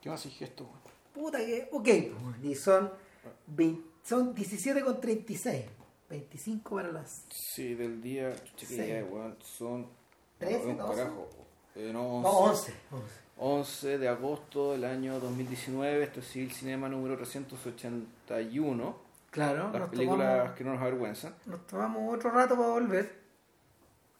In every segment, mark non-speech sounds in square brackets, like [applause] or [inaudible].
¿Qué más dije esto? Puta que, ok, pues, y son, 20 son 17 con 36. 25 para las Sí, del día. Ya, weón, Son. 13, un 12. carajo. Eh, no, No, 11. 11. 11 de agosto del año 2019. Esto es Civil Cinema número 381. Claro, Las nos películas tomamos, que no nos avergüenzan. nos tomamos otro rato para volver.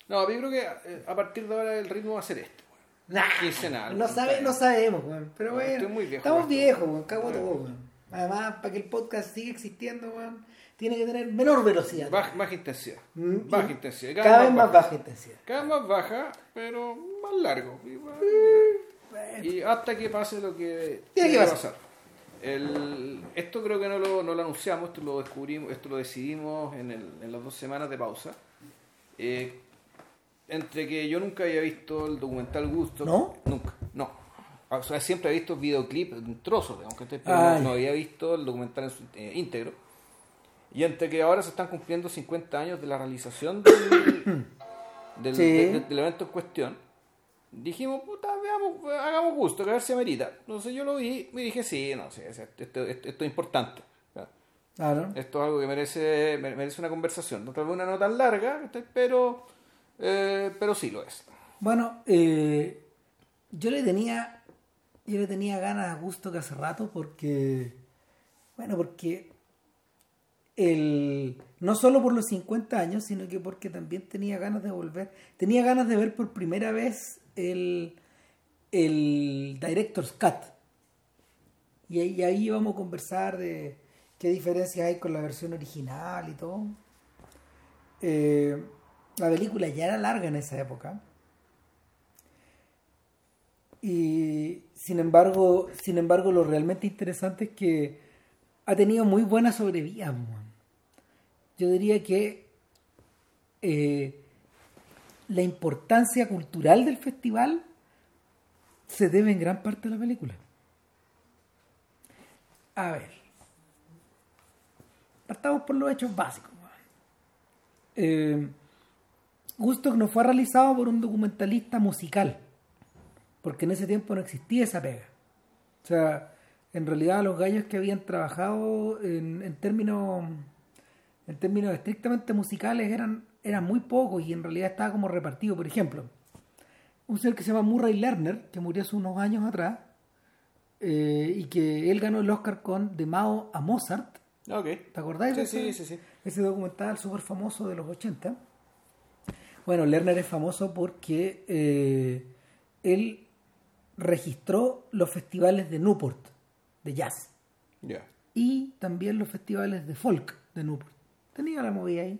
No, yo creo que eh, a partir de ahora el ritmo va a ser este. Nah, no, sabe, no sabemos, weón. Pero No, bueno, estoy muy viejo estamos viejos, weón. Cago todo, weón. Además, para que el podcast siga existiendo, weón, tiene que tener menor velocidad. Baja, baja intensidad. Mm, Baja y- intensidad. Cada, vez más baja intensidad. Cada vez más baja, pero más largo. Y, Bueno, y hasta que pase lo que Tiene que pasar. El- esto creo que no lo, no lo anunciamos, esto lo descubrimos, esto lo decidimos en, el- en las dos semanas de pausa. Eh, entre que yo nunca había visto el documental Gusto. ¿No? Nunca, no. O sea, siempre he visto videoclip, un trozo, digamos, que pero Ah, no, había visto el documental en su eh, íntegro. Y entre que ahora se están cumpliendo 50 años de la realización del, [coughs] del, Sí. de- de- del evento en cuestión, dijimos, puta, veamos, hagamos gusto, que a ver si amerita. Entonces yo lo vi y dije, sí, no sé, esto, esto- esto- esto es importante. claro. Esto es algo que merece, mere- merece una conversación. No tal vez una no tan larga, pero, eh, pero sí lo es. Bueno, eh, yo le tenía yo le tenía ganas a gusto que hace rato porque bueno, porque el no solo por los 50 años, sino que porque también tenía ganas de volver, tenía ganas de ver por primera vez el el Director's Cut. Y ahí, y íbamos a conversar de qué diferencias hay con la versión original y todo. Eh, la película ya era larga en esa época. Y sin embargo, sin embargo, lo realmente interesante es que ha tenido muy buena sobrevida. Yo diría que eh, la importancia cultural del festival se debe en gran parte a la película. A ver. Partamos por los hechos básicos. Eh, Gusto no fue realizado por un documentalista musical, porque en ese tiempo no existía esa pega. O sea, en realidad los gallos que habían trabajado en, en términos en términos estrictamente musicales eran, eran muy pocos y en realidad estaba como repartido. Por ejemplo, un señor que se llama Murray Lerner, que murió hace unos años atrás, eh, y que él ganó el Oscar con De Mao a Mozart. Ok. ¿Te acordáis de Sí, ese, sí, sí, sí. ese documental súper famoso de los 80? Bueno, Lerner es famoso porque eh, él registró los festivales de Newport, de jazz, Ya. y también los festivales de folk de Newport. Tenía la movida ahí.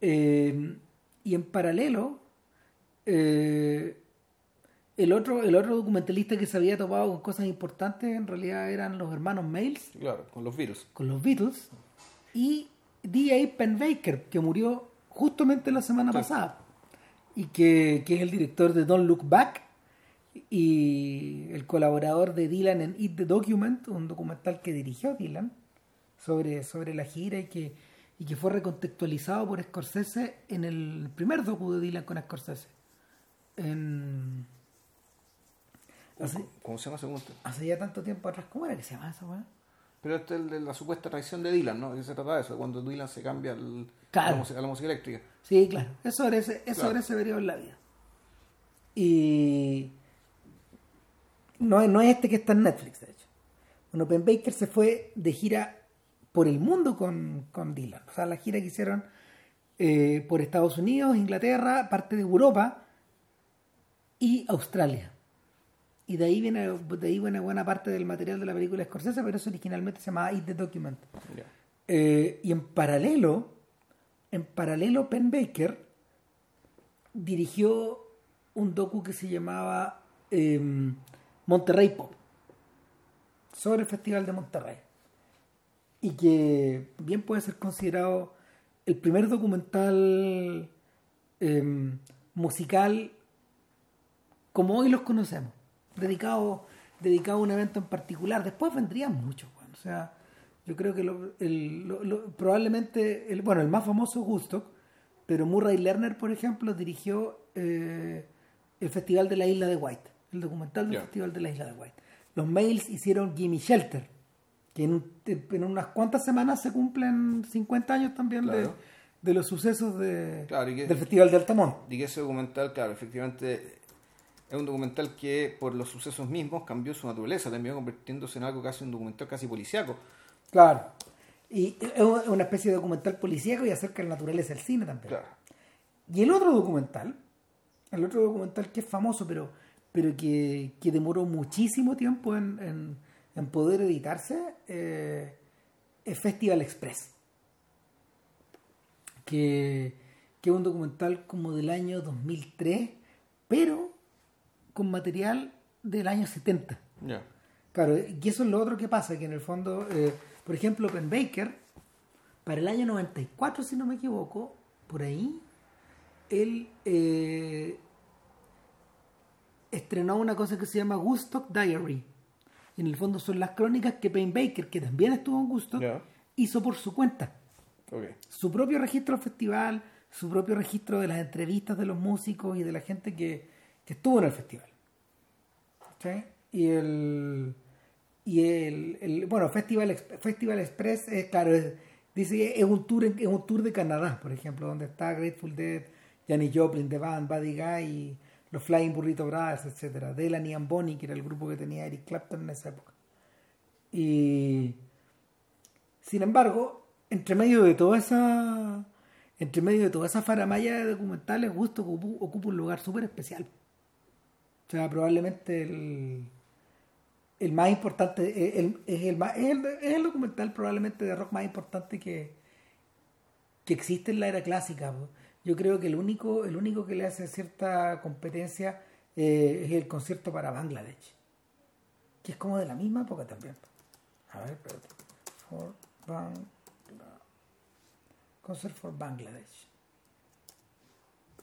Eh, y en paralelo, eh, el, otro, el otro documentalista que se había topado con cosas importantes en realidad eran los hermanos Mails Claro, con los virus. con los Beatles y D.A. Penn Baker, que murió justamente la semana pasada y que, que es el director de Don't Look Back y el colaborador de Dylan en Eat the Document, un documental que dirigió Dylan sobre, sobre la gira y que, y que fue recontextualizado por Scorsese en el primer docu de Dylan con Scorsese. En, hace, ¿Cómo se llama ese hace ya tanto tiempo atrás, ¿cómo era que se llama esa weá? Pero este es el de la supuesta traición de Dylan, ¿no? Que se trata de eso, cuando Dylan se cambia al- Claro. a, la música, a la música eléctrica. Sí, claro. Es sobre ese, es Claro. sobre ese periodo en la vida. Y no, es- no es este que está en Netflix, de hecho. Bueno, Ben Baker se fue de gira por el mundo con, con Dylan. O sea, la gira que hicieron eh, por Estados Unidos, Inglaterra, parte de Europa y Australia. Y de ahí viene, de ahí viene buena parte del material de la película Scorsese, pero eso originalmente se llamaba Eat the Document. Eh, y en paralelo, en paralelo, Penn Baker dirigió un docu que se llamaba eh, Monterrey Pop sobre el Festival de Monterrey. Y que bien puede ser considerado el primer documental eh, musical como hoy los conocemos, dedicado, dedicado a un evento en particular. Después vendrían muchos, bueno, o sea, yo creo que lo- el- lo- lo- probablemente, el, bueno, el más famoso es Woodstock, pero Murray Lerner, por ejemplo, dirigió eh, el Festival de la Isla de White, el documental del Ya. Festival de la Isla de White. Los mails hicieron Gimme Shelter, que en, en unas cuantas semanas se cumplen 50 años también de, Claro. de los sucesos de, Claro, que- del Festival de Altamont. Y que ese documental, claro, efectivamente es un documental que por los sucesos mismos cambió su naturaleza, terminó convirtiéndose en algo casi un documental casi policíaco. Claro. Y es una especie de documental policíaco y acerca de la naturaleza del cine también. Claro. Y el otro documental, el otro documental que es famoso, pero, pero que, que demoró muchísimo tiempo en, en- en poder editarse, eh, es Festival Express. Que, que es un documental como del año 2003, pero con material del año 70. Ya. Claro, y eso es lo otro que pasa, que en el fondo, eh, por ejemplo, Penn Baker, para el año 94, si no me equivoco, por ahí, él eh, estrenó una cosa que se llama Woodstock Diary. En el fondo son las crónicas que Penn Baker, que también estuvo en Ya. hizo por su cuenta. Ok. Su propio registro del festival, su propio registro de las entrevistas de los músicos y de la gente que, que estuvo en el festival. ¿Sí? Y el y el, bueno Festival Festival Express es claro es, dice es un tour es un tour de Canadá por ejemplo donde está Grateful Dead Janis Joplin The Band Buddy Guy los Flying Burrito Brothers etcétera Delaney and Bonnie que era el grupo que tenía Eric Clapton en esa época y sin embargo entre medio de toda esa entre medio de toda esa faramaya de documentales Gusto ocupa un lugar súper especial o sea, probablemente el, el más importante, es, el, es, el, es el documental probablemente de rock más importante que, que existe en la era clásica. Yo creo que el único, el único que le hace cierta competencia eh, es el concierto para Bangladesh, que es como de la misma época también. A ver, espérate. Concert for Bangladesh.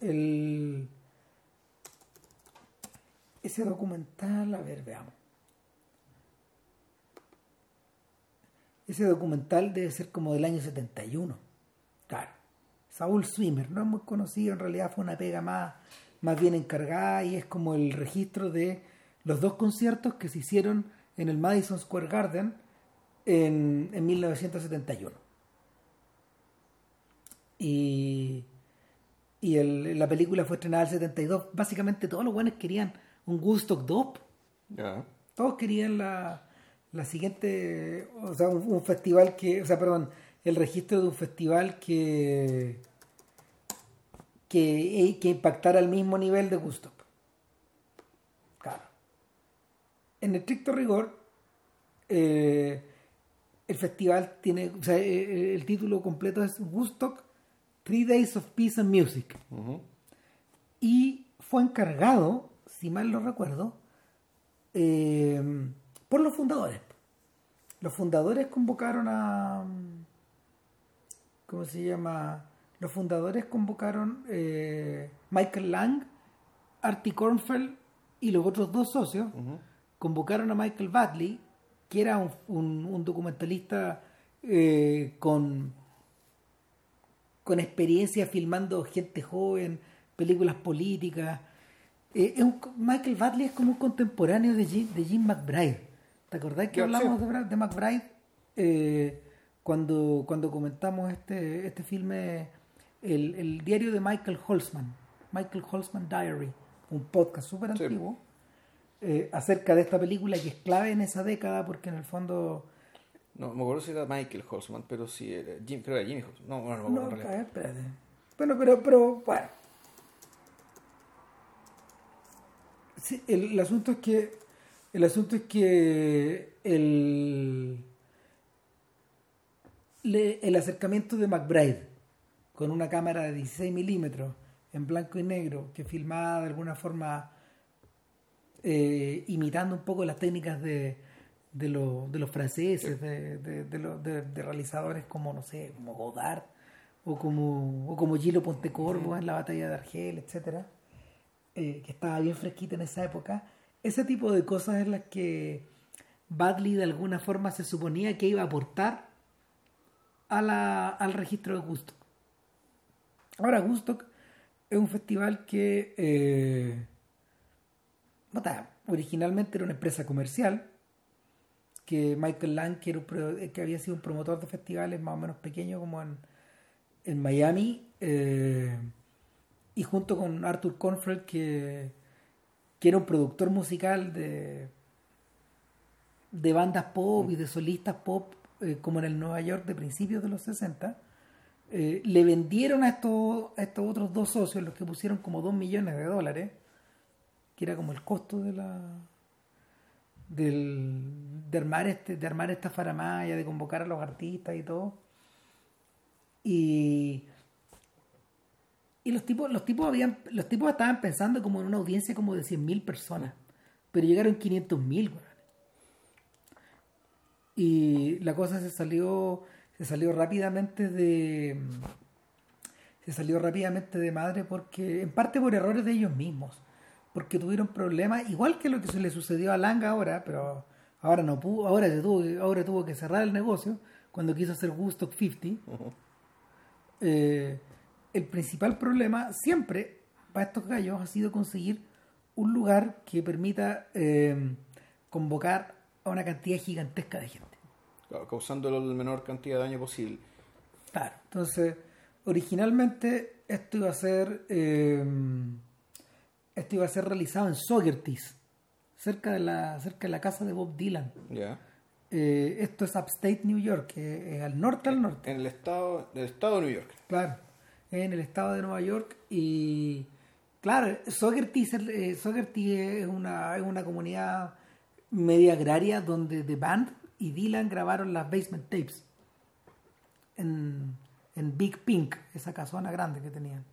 El ese documental, a ver, veamos. Ese documental debe ser como del año 71. Claro. Saúl Swimmer, no es muy conocido, en realidad fue una pega más, más bien encargada y es como el registro de los dos conciertos que se hicieron en el Madison Square Garden en, en 1971. Y, y el- la película fue estrenada en el 72. Básicamente todos los buenos querían un Woodstock 2. Ya. Todos querían la, la siguiente, o sea, un, un festival que, o sea, perdón, el registro de un festival que que, que impactara al mismo nivel de Woodstock. Claro. En estricto rigor, eh, el festival tiene, o sea, eh, el título completo es Woodstock Three Days of Peace and Music y fue encargado, si mal no recuerdo, eh, por los fundadores. Los fundadores convocaron a... ¿Cómo se llama? Los fundadores convocaron eh, Michael Lang, Artie Kornfeld y los otros dos socios. Convocaron a Michael Badley, que era un, un- un documentalista eh, con con experiencia filmando gente joven, películas políticas. Eh, es un- Michael Badley es como un contemporáneo de Jim, de Jim McBride. ¿Te acordás que hablamos sí. de, McBride eh, cuando, cuando comentamos este, este filme, el, el diario de Michael Holzman, Michael Holzman Diary, un podcast súper Sí. antiguo, eh, acerca de esta película que es clave en esa década porque en el fondo... No, me acuerdo si era Michael Holzman, pero sí era Jim, creo que era Jimmy Holzman. No, bueno, no me No, acuerdo espérate. Bueno, pero, pero, bueno. Sí, el, el asunto es que el asunto es que el le- el acercamiento de McBride con una cámara de 16 milímetros en blanco y negro que filmaba de alguna forma eh, imitando un poco las técnicas de, de, lo- de los franceses, de, de- los- de- realizadores como, no sé, como Godard o como, o como Gillo Pontecorvo en la batalla de Argel, etcétera, eh, que estaba bien fresquita en esa época. Ese tipo de cosas en las que Badley de alguna forma se suponía que iba a aportar a la, al registro de Woodstock. Ahora, Woodstock es un festival que eh, originalmente era una empresa comercial que Michael Lang, que, era pro- que había sido un promotor de festivales más o menos pequeños como en, Miami, eh, y junto con Arthur Confred, que, que era un productor musical de, de bandas pop y de solistas pop, eh, como en el Nueva York de principios de los 60, eh, le vendieron a estos, estos otros dos socios, los que pusieron como 2 millones de dólares, que era como el costo de la del, de armar este de armar esta faramaya, de convocar a los artistas y todo. Y y los tipos los tipos habían los tipos estaban pensando como en una audiencia como de 100.000 personas, pero llegaron 500.000, weón. Y la cosa se salió se salió rápidamente de se salió rápidamente de madre porque en parte por errores de ellos mismos porque tuvieron problemas igual que lo que se le sucedió a Lang ahora pero ahora no pudo ahora se tuvo que- ahora tuvo que cerrar el negocio cuando quiso hacer Woodstock 50 Eh, el principal problema siempre para estos gallos ha sido conseguir un lugar que permita eh, convocar a una cantidad gigantesca de gente Claro, causando la menor cantidad de daño posible. Claro, entonces originalmente esto iba a ser eh, esto iba a ser realizado en Sogertis, cerca de la cerca de la casa de Bob Dylan. Eh, esto es upstate New York, que es al norte al norte, En el estado, del estado de New York. claro, en el estado de Nueva York y claro, Sogertis, eh, es una es una comunidad media agraria donde The Band y Dylan grabaron las basement tapes en, en Big Pink, esa casona grande que tenían.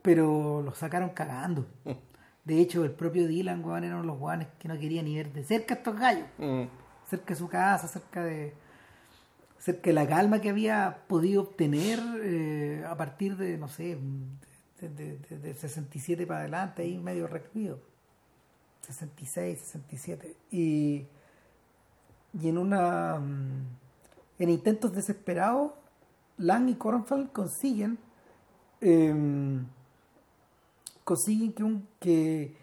Pero los sacaron cagando. [laughs] De hecho, el propio Dylan, weón, eran los guanes que no querían ni ver de cerca a estos gallos. Mm. Cerca de su casa, cerca de cerca de la calma que había podido obtener eh, a partir de, no sé, de, de, de- de 67 para adelante, ahí medio recluido. 66, 67. Y, y en una mm, en intentos desesperados, Lang y Kornfeld consiguen em, consiguen que un que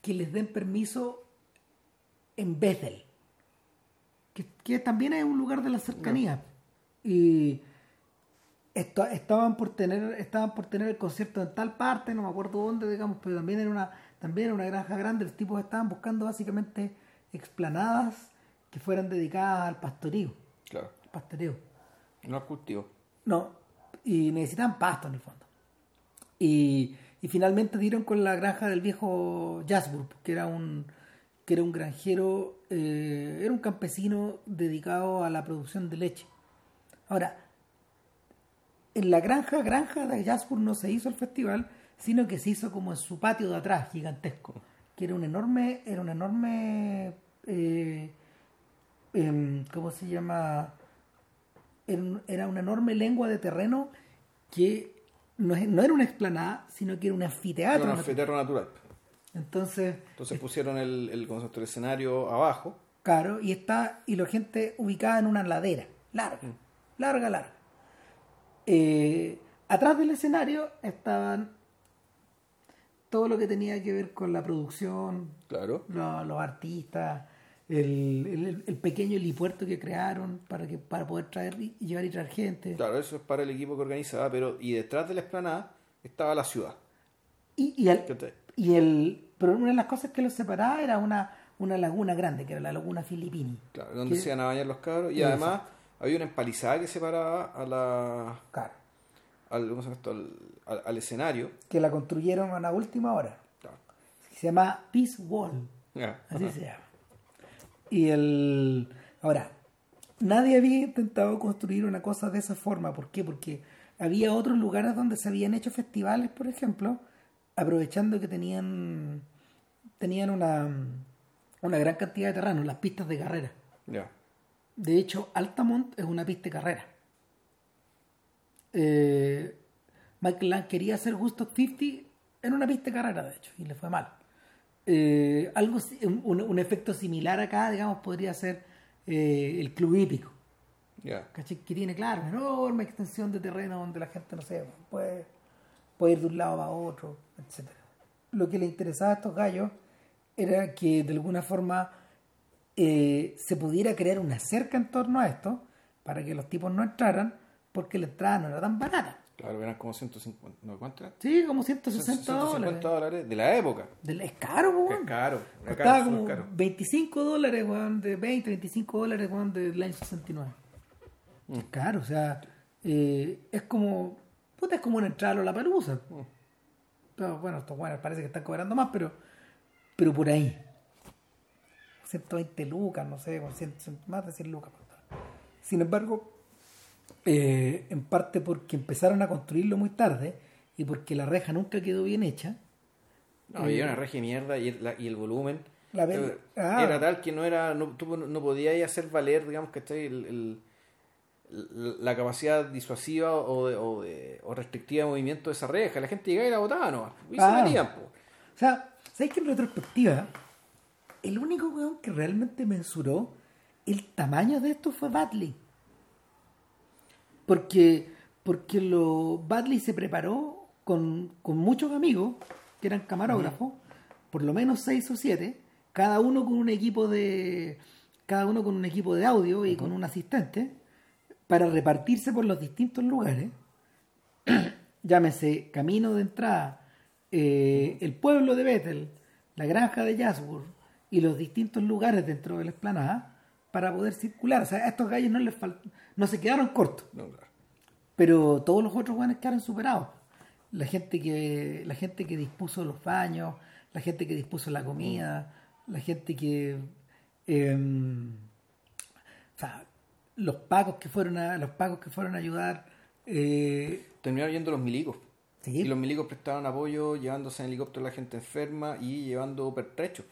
que les den permiso en Bethel que, que también es un lugar de la cercanía y esto, estaban por tener estaban por tener el concierto en tal parte no me acuerdo dónde digamos pero también era una también era una granja grande los tipos estaban buscando básicamente explanadas que fueran dedicadas al pastorío Claro. pastoreo No al cultivo. no, y necesitaban pasto en el fondo. Y, y finalmente dieron con la granja del viejo Jasburg, que era un que era un granjero, eh, era un campesino dedicado a la producción de leche. Ahora, en la granja, granja de Jasburg no se hizo el festival, sino que se hizo como en su patio de atrás, gigantesco, que era un enorme, era un enorme, eh, em, ¿cómo se llama? era un- era una enorme lengua de terreno que no, no era una explanada, sino que era un Era anfiteatro. un anfiteatro natural. Entonces, Entonces pusieron el, el concepto del escenario abajo. claro, y está, y la gente ubicada en una ladera, larga, larga, larga. Eh, atrás del escenario estaban todo lo que tenía que ver con la producción, Claro. lo- los artistas, el, el- el pequeño helipuerto que crearon para que para poder traer y llevar y traer gente. Claro, eso es para el equipo que organizaba, pero y detrás de la explanada estaba la ciudad. Y, y, y el, pero una de las cosas que los separaba era una, una laguna grande, que era la laguna Filipini. Claro, donde Que- se iban a bañar los cabros. Y además había una empalizada que separaba a la, Claro, al, ¿cómo se llama esto? al, al- al escenario. que la construyeron a la última hora. Claro. Se llama Peace Wall, así se llama. Y el... Ahora, nadie había intentado construir una cosa de esa forma. ¿Por qué? Porque había otros lugares donde se habían hecho festivales, por ejemplo, aprovechando que tenían tenían una, una gran cantidad de terreno, las pistas de carrera. De hecho, Altamont es una pista de carrera. Eh, Michael Lang quería hacer Gusto 50 en una pista de carrera, de hecho, y le fue mal. Eh, algo, un, un- efecto similar acá, digamos, podría ser eh, el Club Hípico. ¿cachai? Que tiene, claro, una enorme extensión de terreno donde la gente, no sé, puede, puede ir de un lado a otro, etcétera lo que le interesaba a estos gallos era que de alguna forma eh, se pudiera crear una cerca en torno a esto para que los tipos no entraran porque la entrada no era tan barata. Claro, eran como 150, ¿no cuánto era? Sí, como 160 150 dólares. dólares de la época. Es caro, weón. es caro. Costaba caro, como caro. 25 dólares, weón, de 20, 25 dólares, weón, del año 69. Mm. Es caro, o sea, eh, es como, puta, es como una entrada a la palusa. Mm. Pero bueno, estos weones parece que están cobrando más, pero, pero por ahí. 120 lucas, no sé, con 100, más de 100 lucas. Sin embargo, eh, en parte porque empezaron a construirlo muy tarde y porque la reja nunca quedó bien hecha. No, y era una regia de mierda y el, la- y el volumen La eh, ah. era tal que no era no, tú no podías hacer valer, digamos, que el- el- la capacidad disuasiva o, de- o, de- o restrictiva de movimiento de esa reja. La gente llegaba y la botaba nomás. Y Ah. se metían, po. O sea, ¿sabes que en retrospectiva, el único weón que realmente mensuró el tamaño de esto fue Batley? Porque, porque lo, Batley se preparó con, con muchos amigos que eran camarógrafos, por lo menos seis o siete, cada uno con un equipo de cada uno con un equipo de audio y con un asistente para repartirse por los distintos lugares [clears throat] llámese Camino de Entrada, eh, el pueblo de Bethel, la granja de Jasburg y los distintos lugares dentro de la explanada para poder circular. O sea, a estos gallos no les fal- no se quedaron cortos, No, claro. pero todos los otros guanes quedaron superados. La gente que la gente que dispuso los baños, la gente que dispuso la comida, la gente que em, o sea, los pagos que fueron a los pagos que fueron a ayudar eh, Terminaron yendo los milicos. Sí. Y los milicos prestaron apoyo llevándose en helicóptero a la gente enferma y llevando pertrechos.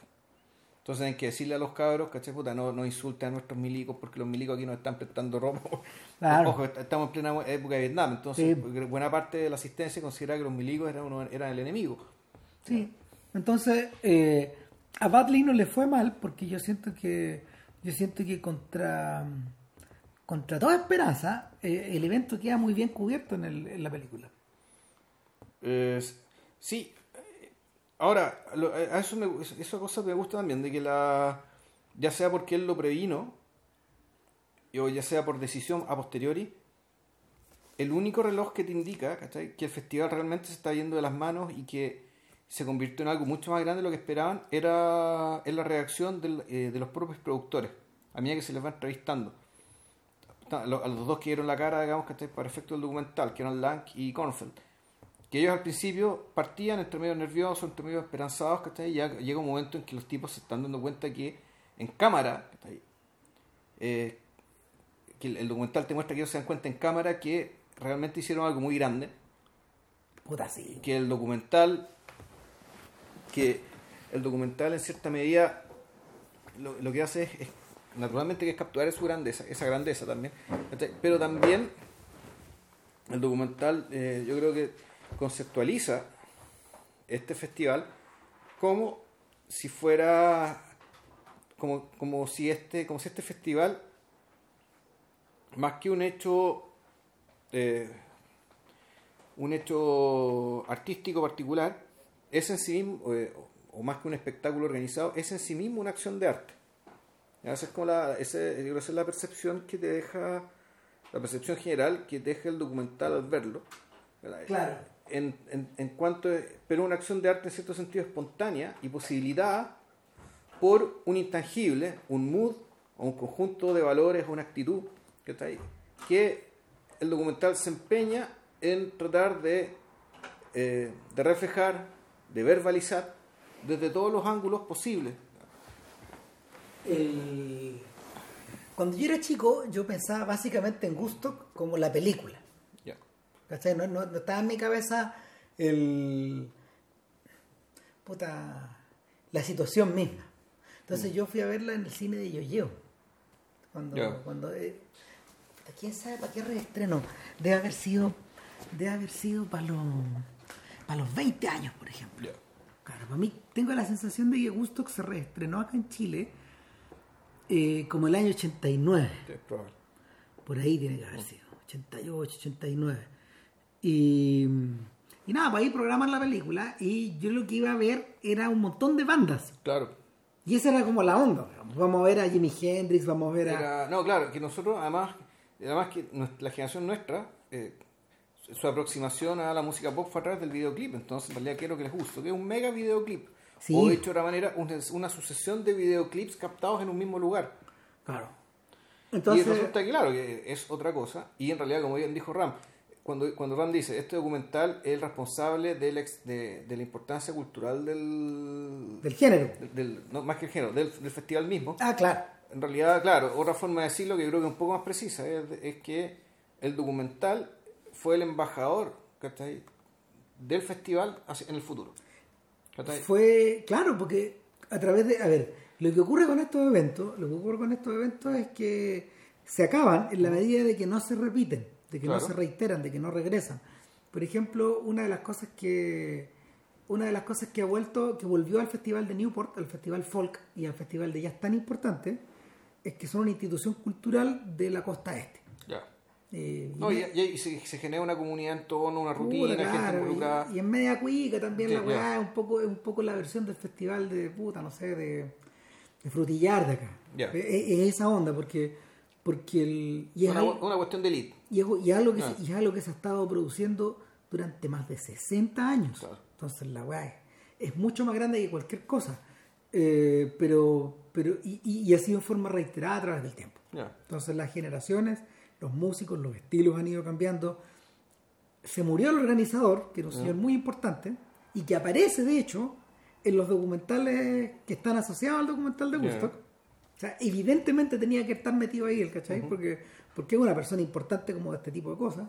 Entonces hay que decirle a los cabros, ¿cachai? Puta, no, no insulten a nuestros milicos porque los milicos aquí nos están prestando ropa. [laughs] Claro. Ojo, estamos en plena época de Vietnam, entonces Sí. buena parte de la asistencia considera que los milicos eran, uno- eran el enemigo. Sí. Entonces, eh, a Batley no le fue mal porque yo siento que yo siento que contra contra toda esperanza eh, el evento queda muy bien cubierto en, el- en la película. Eh, sí, eh, ahora, lo- a eso me, esa cosa me gusta también, de que la, ya sea porque él lo previno, o ya sea por decisión a posteriori, el único reloj que te indica que el festival realmente se está yendo de las manos y que se convirtió en algo mucho más grande de lo que esperaban, era es la reacción eh, de los propios productores, a medida que se les va entrevistando. A los dos que dieron la cara, digamos, que para efecto del documental, que eran Lang y Kornfeld que ellos al principio partían entre medio nerviosos, entre medio esperanzados, ¿cachai? Y ya llega un momento en que los tipos se están dando cuenta que en cámara, ¿cachai? Eh, que el, el documental te muestra que ellos se dan cuenta en cámara que realmente hicieron algo muy grande, Puta sí. que el documental, que el documental en cierta medida lo, lo que hace es, es naturalmente que es capturar su grandeza, esa grandeza también, pero también el documental eh, yo creo que conceptualiza este festival como si fuera como, como si este como si este festival más que un hecho eh, un hecho artístico particular es en sí mismo eh, o más que un espectáculo organizado es en sí mismo una acción de arte esa es como la ese- esa es la percepción que te deja la percepción general que deja el documental al verlo ¿verdad? Claro. en, en, en cuanto pero una acción de arte en cierto sentido espontánea y posibilitada por un intangible, un mood o un conjunto de valores, una actitud que está ahí, que el documental se empeña en tratar de, eh, de reflejar, de verbalizar desde todos los ángulos posibles. El- Cuando yo era chico, yo pensaba básicamente en gusto como la película. Ya. ¿Cachai? No, no- no estaba en mi cabeza el. puta. la situación misma. Entonces yo fui a verla en el cine de Yoyeo. Cuando. Cuando eh, ¿Quién sabe para qué reestreno? Debe haber sido. Debe haber sido para los. para los 20 años, por ejemplo. Ya. Claro, para mí tengo la sensación de que Gusto se reestrenó acá en Chile eh, como el año 89. Es probable. Por ahí tiene que haber sido, 88, 89. Y, Y nada, pues ahí programan la película y yo lo que iba a ver era un montón de bandas. Claro. Y esa era como la onda. digamos. Vamos a ver a Jimi Hendrix, vamos a ver a... Era- no, claro, que nosotros, además, además que la generación nuestra, eh, su aproximación a la música pop fue a través del videoclip. Entonces, en realidad, quiero que les guste, que es un mega videoclip. Sí. O dicho de otra manera, una, una sucesión de videoclips captados en un mismo lugar. Claro. y Entonces, resulta que, claro, que es otra cosa. Y en realidad, como bien dijo Ram, cuando, cuando Ram dice, este documental es el responsable del ex- de, de la importancia cultural del... del género. del- del- no, más que el género, del, del festival mismo. Ah, claro. En realidad, claro, otra forma de decirlo que creo que es un poco más precisa es, es que el documental fue el embajador ¿cachai? del festival en el futuro. Fue, claro, porque a través de, a ver, lo que ocurre con estos eventos, lo que ocurre con estos eventos es que se acaban en la medida de que no se repiten, de que Claro. no se reiteran, de que no regresan. Por ejemplo, una de las cosas que una de las cosas que ha vuelto, que volvió al festival de Newport, al festival folk y al festival de jazz tan importante, es que son una institución cultural de la costa este. Eh, No, y, y- se, se genera una comunidad en torno, una Puta, rutina, gente claro, involucrada. y, y en media cuica también Sí, la weá ya. es un poco es un poco la versión del festival de puta no sé de, de frutillar de acá Ya. es, es esa onda porque porque el y es, una, algo, una cuestión de elite. y es- y algo que Ah. se, y es algo que se ha estado produciendo durante más de 60 años Claro. entonces la weá es, mucho más grande que cualquier cosa Eh, pero pero y, y- ha sido en forma reiterada a través del tiempo Ya. entonces las generaciones, los músicos, los estilos han ido cambiando. Se murió el organizador, que era un señor muy importante, y que aparece de hecho en los documentales que están asociados al documental de. Woodstock. O sea, evidentemente tenía que estar metido ahí el ¿cachai? porque, porque es una persona importante como de este tipo de cosas.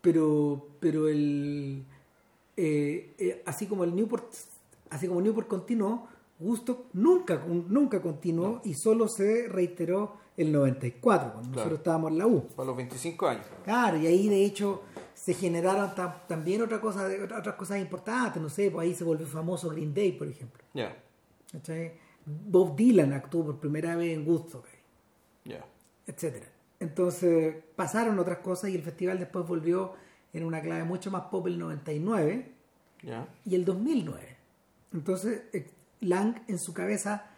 Pero, pero el eh, eh, así como el Newport, así como Newport continuó, Woodstock nunca, nunca continuó y solo se reiteró el 94, cuando nosotros estábamos en la U. Para los 25 años. Claro, y ahí de hecho se generaron ta- también otra cosa, otras cosas importantes, no sé, pues ahí se volvió famoso Green Day, por ejemplo. Ya. ¿cachai? Bob Dylan actuó por primera vez en Woodstock, Ya. etcétera. Entonces pasaron otras cosas y el festival después volvió en una clave mucho más pop el 99 Ya. y el 2009. Entonces, eh, Lang en su cabeza,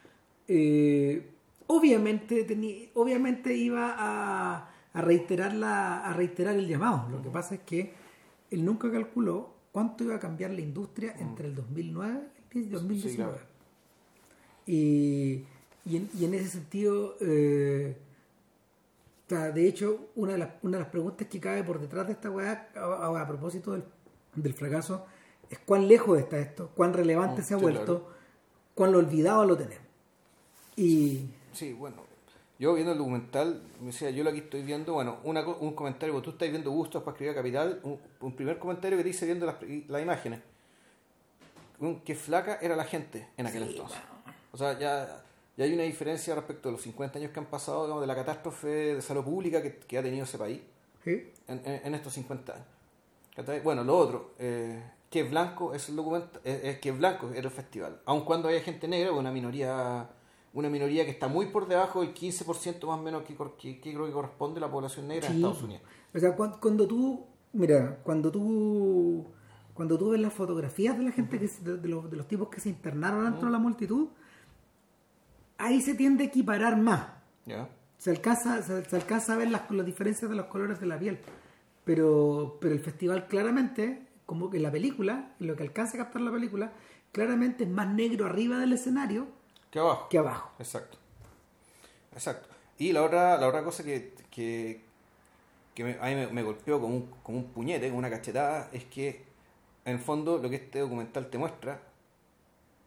eh, obviamente, teni- obviamente iba a, a reiterar la, a reiterar el llamado. Lo que pasa es que él nunca calculó cuánto iba a cambiar la industria entre el 2009 y el 2019. Sí, claro. y, y, en, y en ese sentido, eh, de hecho, una de, las, una de las preguntas que cabe por detrás de esta weá, a, propósito del, del fracaso, es cuán lejos está esto, cuán relevante Mm, se ha sí, vuelto, cuán lo olvidado lo tenemos. Y Sí, bueno. Yo viendo el documental, me decía, yo lo aquí estoy viendo, bueno, una, co- un comentario, porque tú estás viendo Gustos para escribir a Capital, un, un primer comentario que dice viendo las, las imágenes. Un, qué flaca era la gente en aquel entonces. O sea, ya, ya hay una diferencia respecto a los 50 años que han pasado, digamos, de la catástrofe de salud pública que, que ha tenido ese país ¿sí? en, en- en estos 50 años. Bueno, lo otro, eh, que es blanco es el documento, es, es que es blanco era el festival. Aun cuando haya gente negra, una minoría una minoría que está muy por debajo del 15% más o menos que, cor- que, que creo que corresponde a la población negra en. Estados Unidos. O sea, cuan- cuando, tú, mira, cuando tú, cuando tú ves las fotografías de la gente, que, de, de los, de los tipos que se internaron dentro de la multitud, ahí se tiende a equiparar más. ¿Ya? Se alcanza, se, se alcanza a ver las, las diferencias de los colores de la piel. Pero, pero el festival claramente, como que la película, lo que alcanza a captar la película, claramente es más negro arriba del escenario Que abajo. que abajo. Exacto. Exacto. Y la otra, la otra cosa que, que, que me- a mí me, me golpeó como un, como un puñete, como una cachetada, es que en el fondo lo que este documental te muestra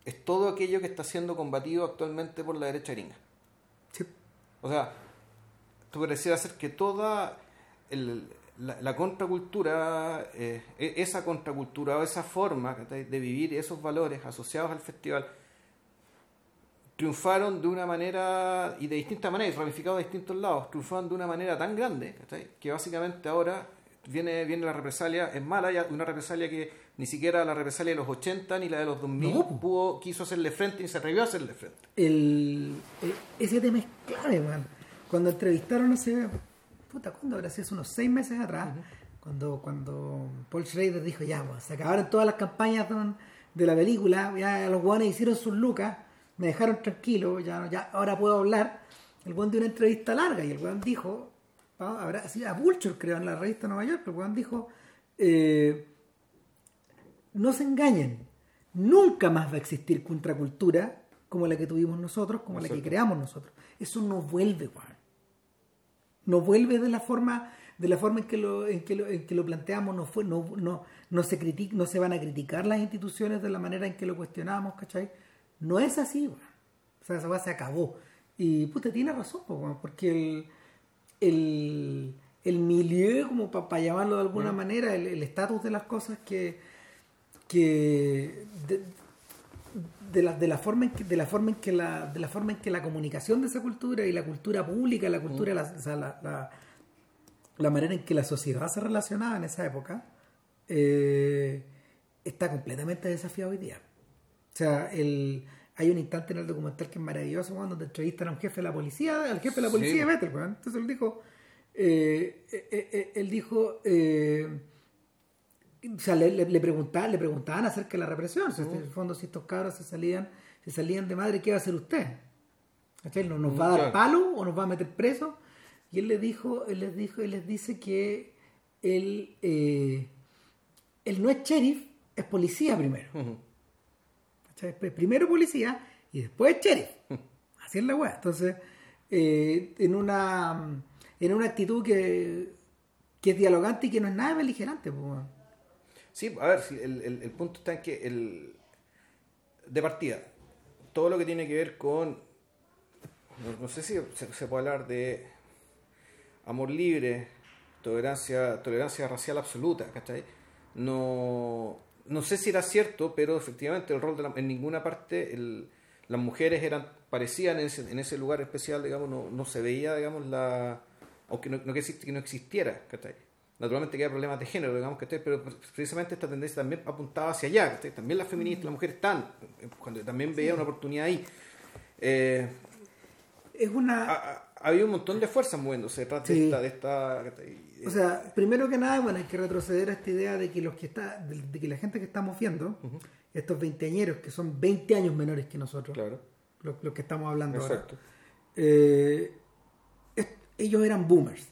es todo aquello que está siendo combatido actualmente por la derecha gringa. Sí. O sea, tú parecieras ser que toda el- la, la contracultura, eh, e- esa contracultura o esa forma de vivir esos valores asociados al festival, triunfaron de una manera y de distintas maneras, y ramificados de distintos lados, triunfaron de una manera tan grande ¿cachai? que básicamente ahora viene, viene la represalia, es mala ya, una represalia que ni siquiera la represalia de los 80 ni la de los 2000 No, pudo, quiso hacerle frente ni se atrevió a hacerle frente. el, el- ese tema es clave, man. Cuando entrevistaron hace, puta, ¿cuándo habrá sido? Hace unos seis meses atrás, cuando Cuando, cuando Paul Schrader dijo, ya, pues, se acabaron todas las campañas de la película, ya los guanes hicieron sus lucas, me dejaron tranquilo, ya, ya ahora puedo hablar. El guan dio una entrevista larga y el guan dijo, habrá, así, a Vulture creo en la revista Nueva York, el guan dijo, eh, no se engañen, nunca más va a existir contracultura como la que tuvimos nosotros, como la que creamos nosotros. Eso no vuelve, Juan. No vuelve de la forma de la forma en que lo, en que lo, en que lo planteamos, no, fue, no, no, no, se critica, no se van a criticar las instituciones de la manera en que lo cuestionamos, ¿cachai? No es así. O sea, esa se acabó. Y puta, tiene razón, porque el, el, el milieu, como para llamarlo de alguna manera, el estatus de las cosas que, que de, la, de la forma en que de la forma en que la de la forma en que la comunicación de esa cultura y la cultura pública la cultura la, la, la, manera en que la sociedad se relacionaba en esa época eh, está completamente desafiado hoy día o sea el hay un instante en el documental que es maravilloso cuando te entrevistan a un jefe de la policía al jefe de la policía de entonces él dijo eh, eh, él dijo o sea, le, le, preguntaban, le preguntaban acerca de la represión. en el fondo, si estos cabros se salían, se salían de madre, ¿qué va a hacer usted? ¿Nos va a dar palo o nos va a meter preso? Y él les dijo, él les dijo, él les dice que él, eh, él no es sheriff, es policía primero. Primero policía y después sheriff. [laughs] Así es la weá. Entonces, eh, en una en una actitud que, que es dialogante y que no es nada beligerante. Pues, Sí, a ver, el, el, punto está en que el, de partida, todo lo que tiene que ver con, no, sé si se, puede hablar de amor libre, tolerancia, tolerancia racial absoluta, ¿cachai? No, no sé si era cierto, pero efectivamente el rol de en ninguna parte el, las mujeres eran parecían en ese, en ese lugar especial, digamos, no, no se veía, digamos, la aunque no, no que, que no existiera, ¿cachai? naturalmente que hay problemas de género, digamos, que pero precisamente esta tendencia también apuntaba hacia allá, también las feministas, las mujeres están, cuando también veía una oportunidad ahí. Eh, es una... había un montón de fuerzas moviéndose detrás de, esta, o sea, primero que nada, bueno, hay que retroceder a esta idea de que los que está, de, que la gente que estamos viendo, estos veinteañeros que son 20 años menores que nosotros, claro. los, que estamos hablando Exacto. ahora, eh, ellos eran boomers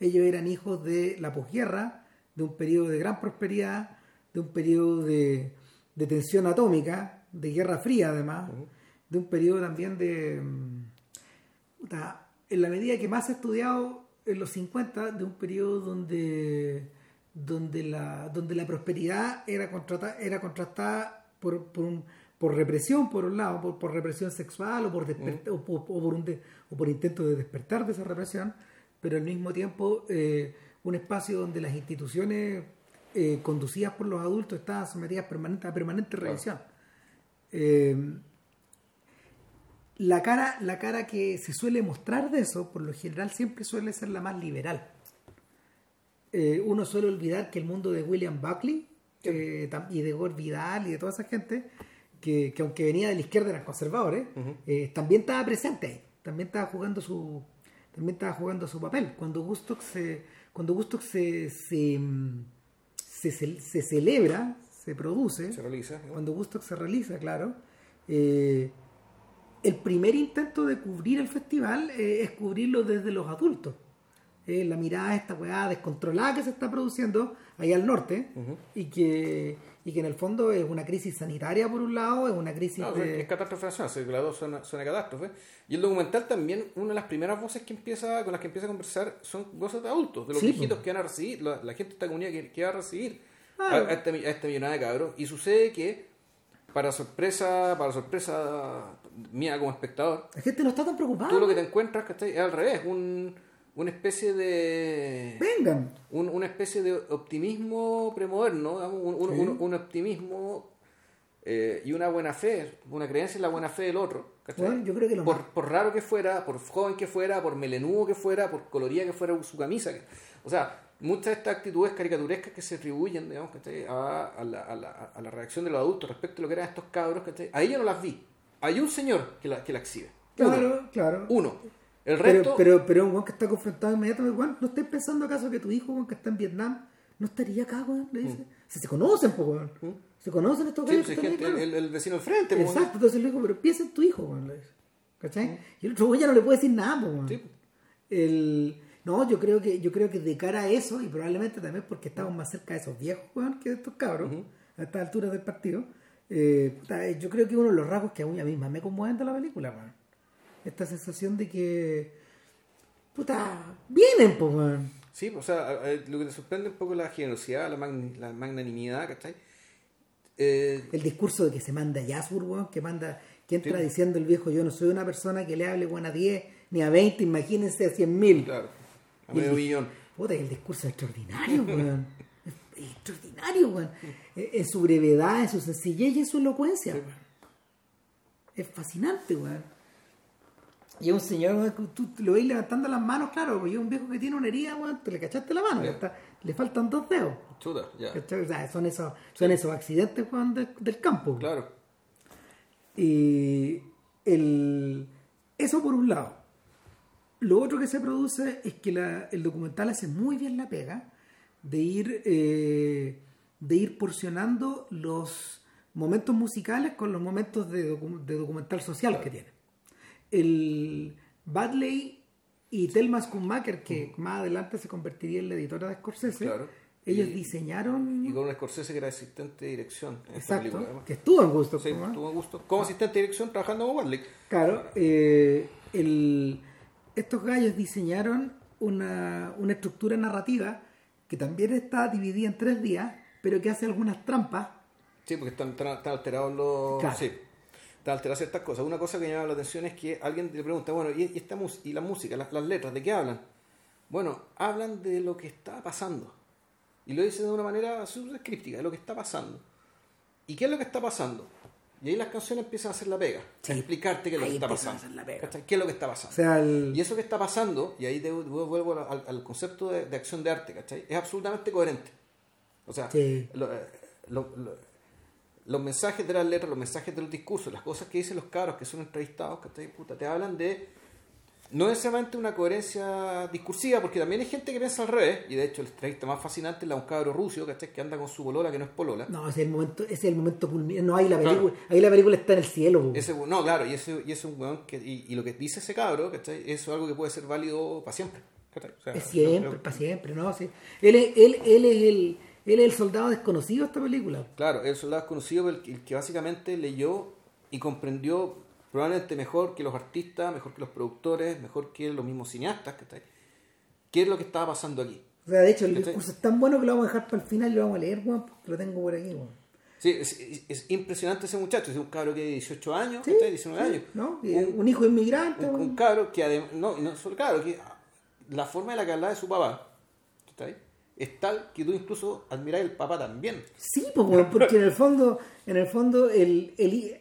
ellos eran hijos de la posguerra, de un periodo de gran prosperidad, de un periodo de, tensión atómica, de guerra fría además, de un periodo también de... Mm, en la medida que más ha estudiado en los 50, de un periodo donde, donde, la, donde la prosperidad era, contratada, era contrastada por, por, represión, por un lado, por, represión sexual o por, o, por un o por intento de despertar de esa represión, pero al mismo tiempo eh, un espacio donde las instituciones eh, conducidas por los adultos estaban sometidas permanente, a permanente revisión. Eh, la, cara, la cara que se suele mostrar de eso, por lo general, siempre suele ser la más liberal. uno suele olvidar que el mundo de William Buckley y de Gore Vidal y de toda esa gente, que, aunque venía de la izquierda eran conservadores, también estaba presente ahí, también estaba jugando su, también estaba jugando su papel. Cuando Gustock se, cuando Gustock se, se, se, celebra, se produce, se realiza, cuando Gustock se realiza, claro, eh, el primer intento de cubrir el festival eh, es cubrirlo desde los adultos. Eh, la mirada esta weá descontrolada que se está produciendo allá al norte y que y que en el fondo es una crisis sanitaria por un lado, es una crisis de... Es catástrofe nacional, las dos son, son catástrofe. Y el documental también, una de las primeras voces que empieza con las que empieza a conversar son voces de adultos, de los viejitos que van a recibir, la, gente de esta comunidad que, va a recibir a, esta, a esta millonada de cabros. Y sucede que, para sorpresa, para sorpresa mía como espectador... La gente no está tan preocupada. Tú lo que te encuentras es al revés, un una especie de. Vengan. una especie de optimismo premoderno, un, un, optimismo eh, y una buena fe, una creencia en la buena fe del otro. yo creo que por, por, raro que fuera, por joven que fuera, por melenudo que fuera, por coloría que fuera su camisa. o sea, muchas de estas actitudes caricaturescas que se atribuyen digamos, a, a, la, a, la, a, la, reacción de los adultos respecto a lo que eran estos cabros, ahí yo no las vi. Hay un señor que la, que la exhibe. Claro, claro. Uno. El resto... Pero, pero, pero un que está confrontado inmediatamente, no estés pensando acaso que tu hijo, que está en Vietnam, no estaría acá, weón, le dice. Si se conocen, pues, weón. Se conocen estos Mm. Sí, gallos. pues, el, claro. el- el vecino al frente. Exacto, entonces le digo, pero piensa en tu hijo, weón, le dice. ¿Cachai? Y el otro güey ya no le puede decir nada, pues, weón. Sí. El... No, yo creo que yo creo que de cara a eso, y probablemente también porque estamos más cerca de esos viejos, weón, que de estos cabros, a estas alturas del partido, eh, puta, yo creo que uno de los rasgos que a mí misma me conmueven de la película, weón. Esta sensación de que, puta, vienen, pues. Sí, o sea, lo que te sorprende un poco la generosidad, la, magn- la magnanimidad, ¿cachai? Eh, El discurso de que se manda Yasur, weón, que manda, que entra Sí. diciendo el viejo, yo no soy una persona que le hable, weón, a 10 ni a 20, imagínense a 100 mil. claro, a el medio di- millón. Puta, el discurso es extraordinario, [laughs] weón. Es extraordinario, weón. Eh, En su brevedad, en su sencillez y en su elocuencia. Es fascinante, weón. Y es un señor, weón, tú lo veis levantando las manos, claro, porque es un viejo que tiene una herida, weón, te le cachaste la mano, está, le faltan dos dedos. Chuta, ya. O sea, son esos, son esos accidentes, weón, de- del campo. weón. Claro. Y el, eso por un lado. Lo otro que se produce es que la- el documental hace muy bien la pega de ir, eh, de ir porcionando los momentos musicales con los momentos de, docu- de documental social que tiene. El Badley y Thelma Schumacher, que más adelante se convertiría en la editora de Scorsese, Claro. ellos Y- diseñaron... Y con un Scorsese que era asistente de dirección en exacto, película. que estuvo en gusto. Sí, ¿no? tuvo gusto. Como asistente de dirección trabajando con Warlick. Claro, eh, el- estos gallos diseñaron una, una estructura narrativa que también está dividida en tres días, pero que hace algunas trampas. Sí, porque están, alterados los. Claro. Sí, están alteradas ciertas cosas. Una cosa que me llama la atención es que alguien le pregunta, bueno, ¿y, esta y la música, las, las letras, de qué hablan? Bueno, hablan de lo que está pasando. Y lo dicen de una manera súper de lo que está pasando. ¿Y qué es lo que está pasando? Y ahí las canciones empiezan a hacer la pega, Sí. a explicarte qué es lo Ahí que está a pasando. hacer la pega. ¿Cachai? ¿Qué es lo que está pasando? O sea, el- Y eso que está pasando, y ahí vuelvo al, al concepto de, de acción de arte, ¿cachai? Es absolutamente coherente. O sea, Sí. lo- eh, lo- lo- los mensajes de las letras, los mensajes de los discursos, las cosas que dicen los cabros que son entrevistados, ¿cachai? Puta, te hablan de no necesariamente una coherencia discursiva, porque también hay gente que piensa al revés, y de hecho la entrevista más fascinante es la de un cabro ruso, ¿cachai? Que anda con su polola que no es polola. no, ese es el momento, ese es el momento culminante. No, ahí la Claro. película, ahí la película está en el cielo. Ese, no, claro, y ese, y ese es un weón que, y, y lo que dice ese cabro, ¿cachai? Eso es algo que puede ser válido para siempre. siempre, para siempre, ¿no? Sí. Él, es, él, él, es el, él es el soldado desconocido de esta película. Claro, el soldado conocido, el, el que básicamente leyó y comprendió probablemente mejor que los artistas, mejor que los productores, mejor que los mismos cineastas, ¿cachai? ¿Qué es lo que estaba pasando aquí? O sea, de hecho, el ¿Cachai? discurso es tan bueno que lo vamos a dejar para el final y lo vamos a leer, weón, porque lo tengo por aquí, weón. Sí, es, es- es impresionante ese muchacho, es un cabro que de 18 años, Sí, ¿cachai? 19 sí, años. ¿no? Un- un, hijo inmigrante, un, un cabro que además, no, no solo cabro, que la forma de la que hablaba de su papá, ¿cachai? Es tal que tú incluso admiras el papá también. Sí, weón, porque en el fondo, en el fondo, el, el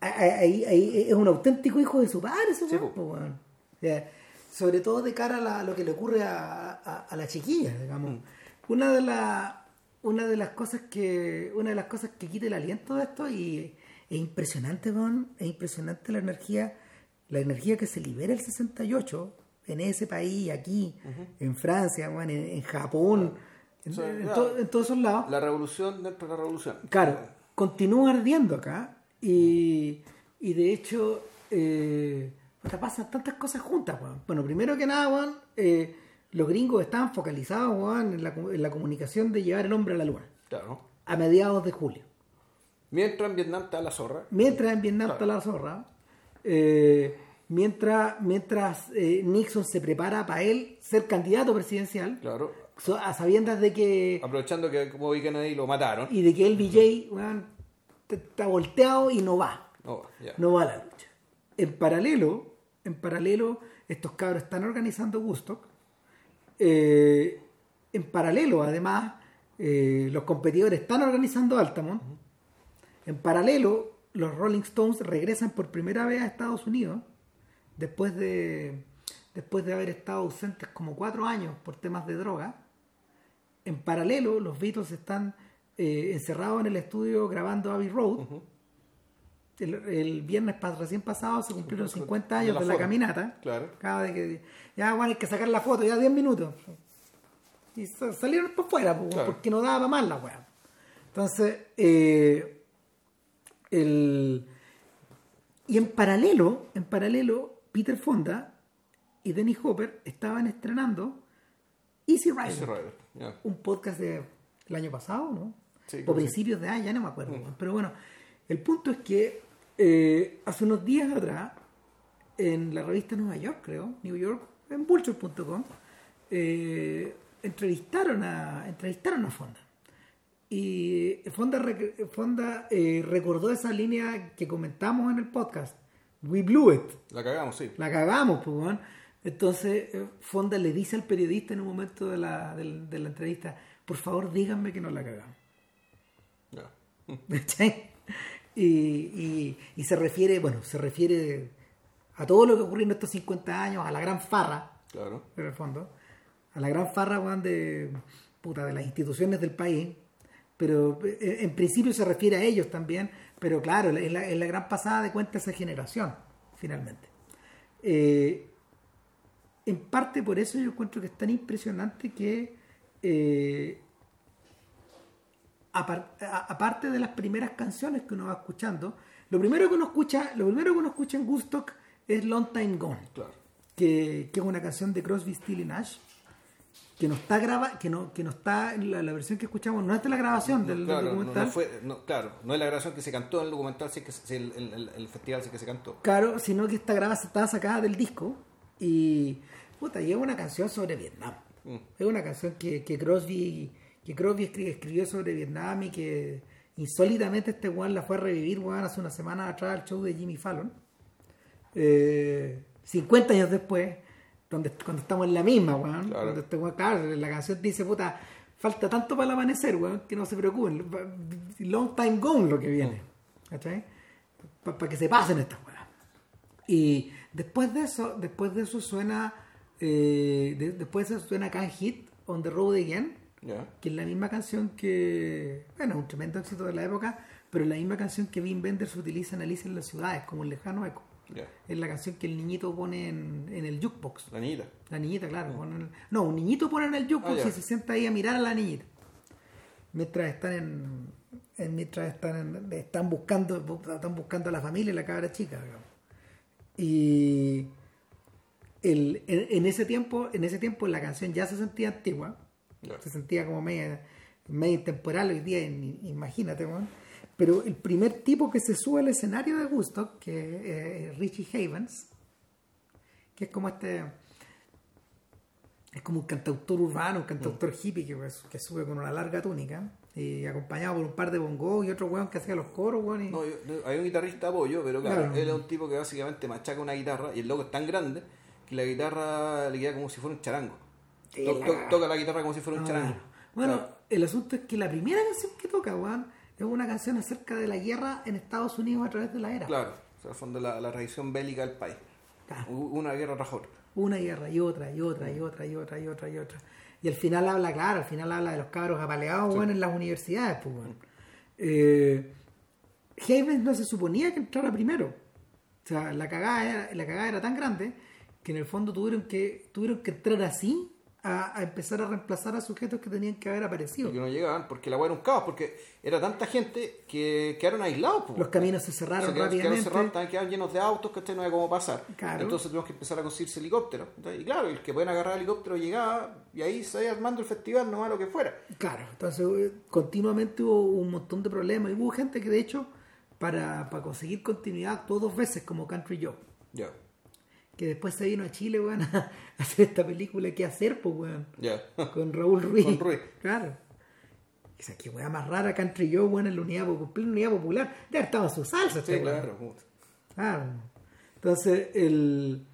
ahí- ahí es un auténtico hijo de su padre, ese Sí, weón, po. weón. O sea, sobre todo de cara a, la- a lo que le ocurre a, a- a la chiquilla, digamos. Mm. Una de las una de las cosas que una de las cosas que quita el aliento de esto y es impresionante, weón, es impresionante la energía la energía que se libera el 68 en ese país, aquí, en Francia, weón, en, en Japón, en, O sea, en claro. to- en todos esos lados. La revolución dentro de la revolución. Claro, continúa ardiendo acá y, y de hecho eh, puta, pasan tantas cosas juntas. weón. Bueno, primero que nada, weón, eh, los gringos estaban focalizados weón, en, la, com- en la comunicación de llevar el hombre a la luna Claro. a mediados de julio. Mientras en Vietnam está la zorra. Mientras en Vietnam está la zorra, eh, mientras, mientras eh, Nixon se prepara para él ser candidato presidencial, Claro. so- a sabiendas de que Aprovechando que como vi Kennedy lo mataron. y de que el BJ weón, está volteado y no va. No, va a la lucha. En paralelo, en paralelo, estos cabros están organizando Woodstock. Eh, en paralelo, además, eh, los competidores están organizando Altamont. En paralelo, los Rolling Stones regresan por primera vez a Estados Unidos después de después de haber estado ausentes como cuatro años por temas de droga. En paralelo, los Beatles están eh, encerrados en el estudio grabando Abbey Road. El, el viernes pas- recién pasado se cumplieron 50 años la de la caminata. Claro. Cada vez que ya bueno, hay que sacar la foto, ya 10 minutos. y sa- salieron por fuera, Claro. porque no daba más la weá. Entonces, eh, el, y en paralelo, en paralelo, Peter Fonda y Denny Hopper estaban estrenando Easy Rider, Easy Rider, ya. un podcast de- del año pasado, ¿no? Sí, o principios de año, ya no me acuerdo. Pero bueno, el punto es que eh, hace unos días atrás, en la revista Nueva York, creo, New York, en vulture.com, eh, entrevistaron a entrevistaron a Fonda. Y Fonda, Fonda eh, recordó esa línea que comentamos en el podcast. We blew it. La cagamos, sí. La cagamos, pues, weón. Entonces, Fonda le dice al periodista en un momento de la, de la entrevista, por favor díganme que no la cagamos. Y, y, y se refiere, bueno, se refiere a todo lo que ocurrió en estos 50 años, a la gran farra, Claro. en el fondo, a la gran farra, weón, de, puta, de las instituciones del país, pero eh, en principio se refiere a ellos también, pero claro, es la, es la gran pasada de cuenta esa generación, finalmente. Eh, en parte por eso yo encuentro que es tan impresionante que eh, aparte de las primeras canciones que uno va escuchando, lo primero que uno escucha, lo primero que uno escucha en Gustock es Long Time Gone, Claro. que, que es una canción de Crosby, Still y Nash, que no está graba, que no, que no está la, la versión que escuchamos, no es de la grabación del, Claro, documental. no fue, no, claro, no es la grabación que se cantó en el documental, sí que el, el- el festival sí que se cantó. Claro, sino que esta graba está sacada del disco y puta, y es una canción sobre Vietnam. Mm. Es una canción que, que Crosby que Crosby escri- escribió sobre Vietnam y que insólitamente este weón la fue a revivir weón, hace una semana atrás al show de Jimmy Fallon. Eh, 50 años después, donde, cuando estamos en la misma, weón. Claro. Donde este weón, claro, la canción dice, puta, falta tanto para el amanecer, weón, que no se preocupen. Long time gone lo que viene. ¿Cachai? Para que se pasen estas weas. Y después de eso, después de eso suena, eh, de- después de eso suena Can Hit on the Road Again, Que es la misma canción que, bueno, un tremendo éxito de la época, pero es la misma canción que Wim Wenders utiliza en Alicia en las ciudades, como un lejano eco. Es la canción que el niñito pone en, en el jukebox. La niñita. La niñita, claro. el- no, un niñito pone en el jukebox Ah, y se sienta ahí a mirar a la niñita. Mientras están en, en- mientras están en- están buscando están buscando a la familia y la cabra chica, digamos. Y el, en, en ese tiempo, en ese tiempo la canción ya se sentía antigua, Se sentía como media, media intemporal hoy día, imagínate, weón. Pero el primer tipo que se sube al escenario de Gusto, que es Richie Havens, que es como este es como un cantautor urbano, un cantautor hippie que, pues, que sube con una larga túnica y acompañado por un par de bongos y otro weón que hacía los coros, weón. y- No, yo- hay un guitarrista apoyo, pero claro, Claro. él es un tipo que básicamente machaca una guitarra y el loco es tan grande que la guitarra le queda como si fuera un charango. Sí, To- la- to- toca la guitarra como si fuera un Ah, charango. Bueno, Claro. el asunto es que la primera canción que toca, weón, es una canción acerca de la guerra en Estados Unidos a través de la era. Claro, o sea, al fondo la, la tradición bélica del país. Claro. Una guerra tras otra. Una guerra y otra y otra y otra y otra y otra y otra. Y al final habla, claro, al final habla de los cabros apaleados, weón, en las universidades, pues, weón. Eh, Havens no se suponía que entrara primero. O sea, la cagada era, la cagada era tan grande que en el fondo tuvieron que, tuvieron que entrar así a, a empezar a reemplazar a sujetos que tenían que haber aparecido. Y que no llegaban porque la weá era un caos, porque era tanta gente que quedaron aislados. po. Los caminos se cerraron quedaron, quedaron rápidamente. cerrados, estaban quedaban llenos de autos, que no había cómo pasar. Claro. Entonces tuvimos que empezar a conseguirse helicópteros. Y claro, el que pueden agarrar helicóptero llegaba y ahí se iba armando el festival, no a lo que fuera. Claro, entonces eh, continuamente hubo un montón de problemas y hubo gente que de hecho para, para conseguir continuidad actuó dos veces como Country Joe, Ya, que después se vino a Chile, weón, [laughs] a hacer esta película ¿Qué hacer, pues, weón? [laughs] Con Raúl Ruiz. Con Ruiz. Claro. O sea, qué weá más rara Country Joe, weón, en la unidad, popu- plena unidad popular. Ya estaba en su salsa, este Sí, weón. claro. Claro. Entonces, el,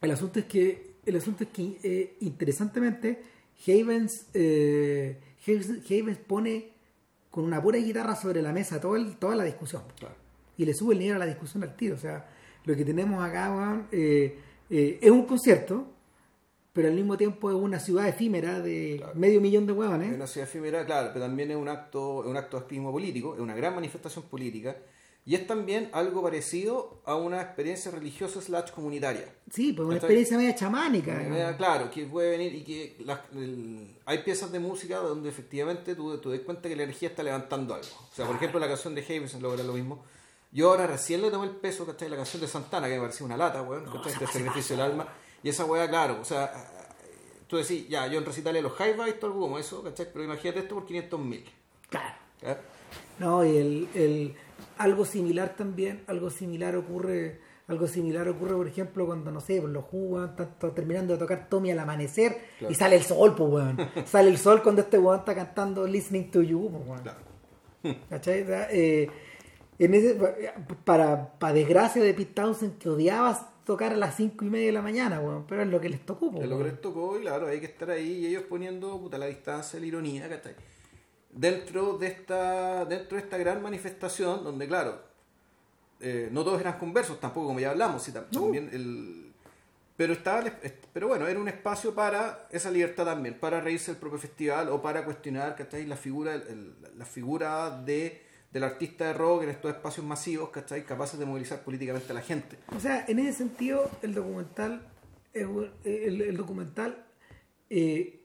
el asunto es que, el asunto es que eh, interesantemente, Havens, eh, Havens, Havens pone con una pura guitarra sobre la mesa todo el- toda la discusión. Claro. Y le sube el nivel a la discusión al tiro. O sea, lo que tenemos acá weón, eh, eh, es un concierto, pero al mismo tiempo es una ciudad efímera de Claro. medio millón de Es huevones. una ciudad efímera, claro, pero también es un acto, es un acto de activismo político, es una gran manifestación política, Y es también algo parecido a una experiencia religiosa slash comunitaria. Sí, pues una experiencia media chamánica. Claro, que puede venir y que las- el- hay piezas de música donde efectivamente tú, tú das cuenta que la energía está levantando algo. O sea, por ejemplo, la canción de Jameson logra lo mismo. Yo ahora recién le tomé el peso, ¿cachai? La canción de Santana, que me parecía una lata, weón, ¿cachai? Este sacrificio del alma. Y esa weá, claro, o sea, tú decís, ya, yo en recitales los high visto algo como eso, ¿cachai? Pero imagínate esto por 500 mil. Claro. No, y el, el- algo similar también, algo similar ocurre, algo similar ocurre, por ejemplo, cuando, no sé, pues, los jugan, están terminando de tocar Tommy al amanecer Claro. y sale el sol, pues weón. [laughs] sale el sol cuando este weón está cantando Listening to You, pues weón. Claro. ¿Cachai? Eh, en ese, para, para desgracia de Pete Townsend que odiabas tocar a las cinco y media de la mañana, weón, pero es lo que les tocó, pues, Es lo que les tocó y claro, hay que estar ahí y ellos poniendo puta, la distancia, la ironía, ¿cachai? Dentro de esta, dentro de esta gran manifestación, donde claro, eh, no todos eran conversos, tampoco como ya hablamos, y No. también el, pero estaba pero bueno, era un espacio para esa libertad también, para reírse del propio festival o para cuestionar ¿cachai? la figura, el- la figura de, del artista de rock en estos espacios masivos, ¿cachai? capaces de movilizar políticamente a la gente. O sea, en ese sentido, el documental, es el, el documental eh,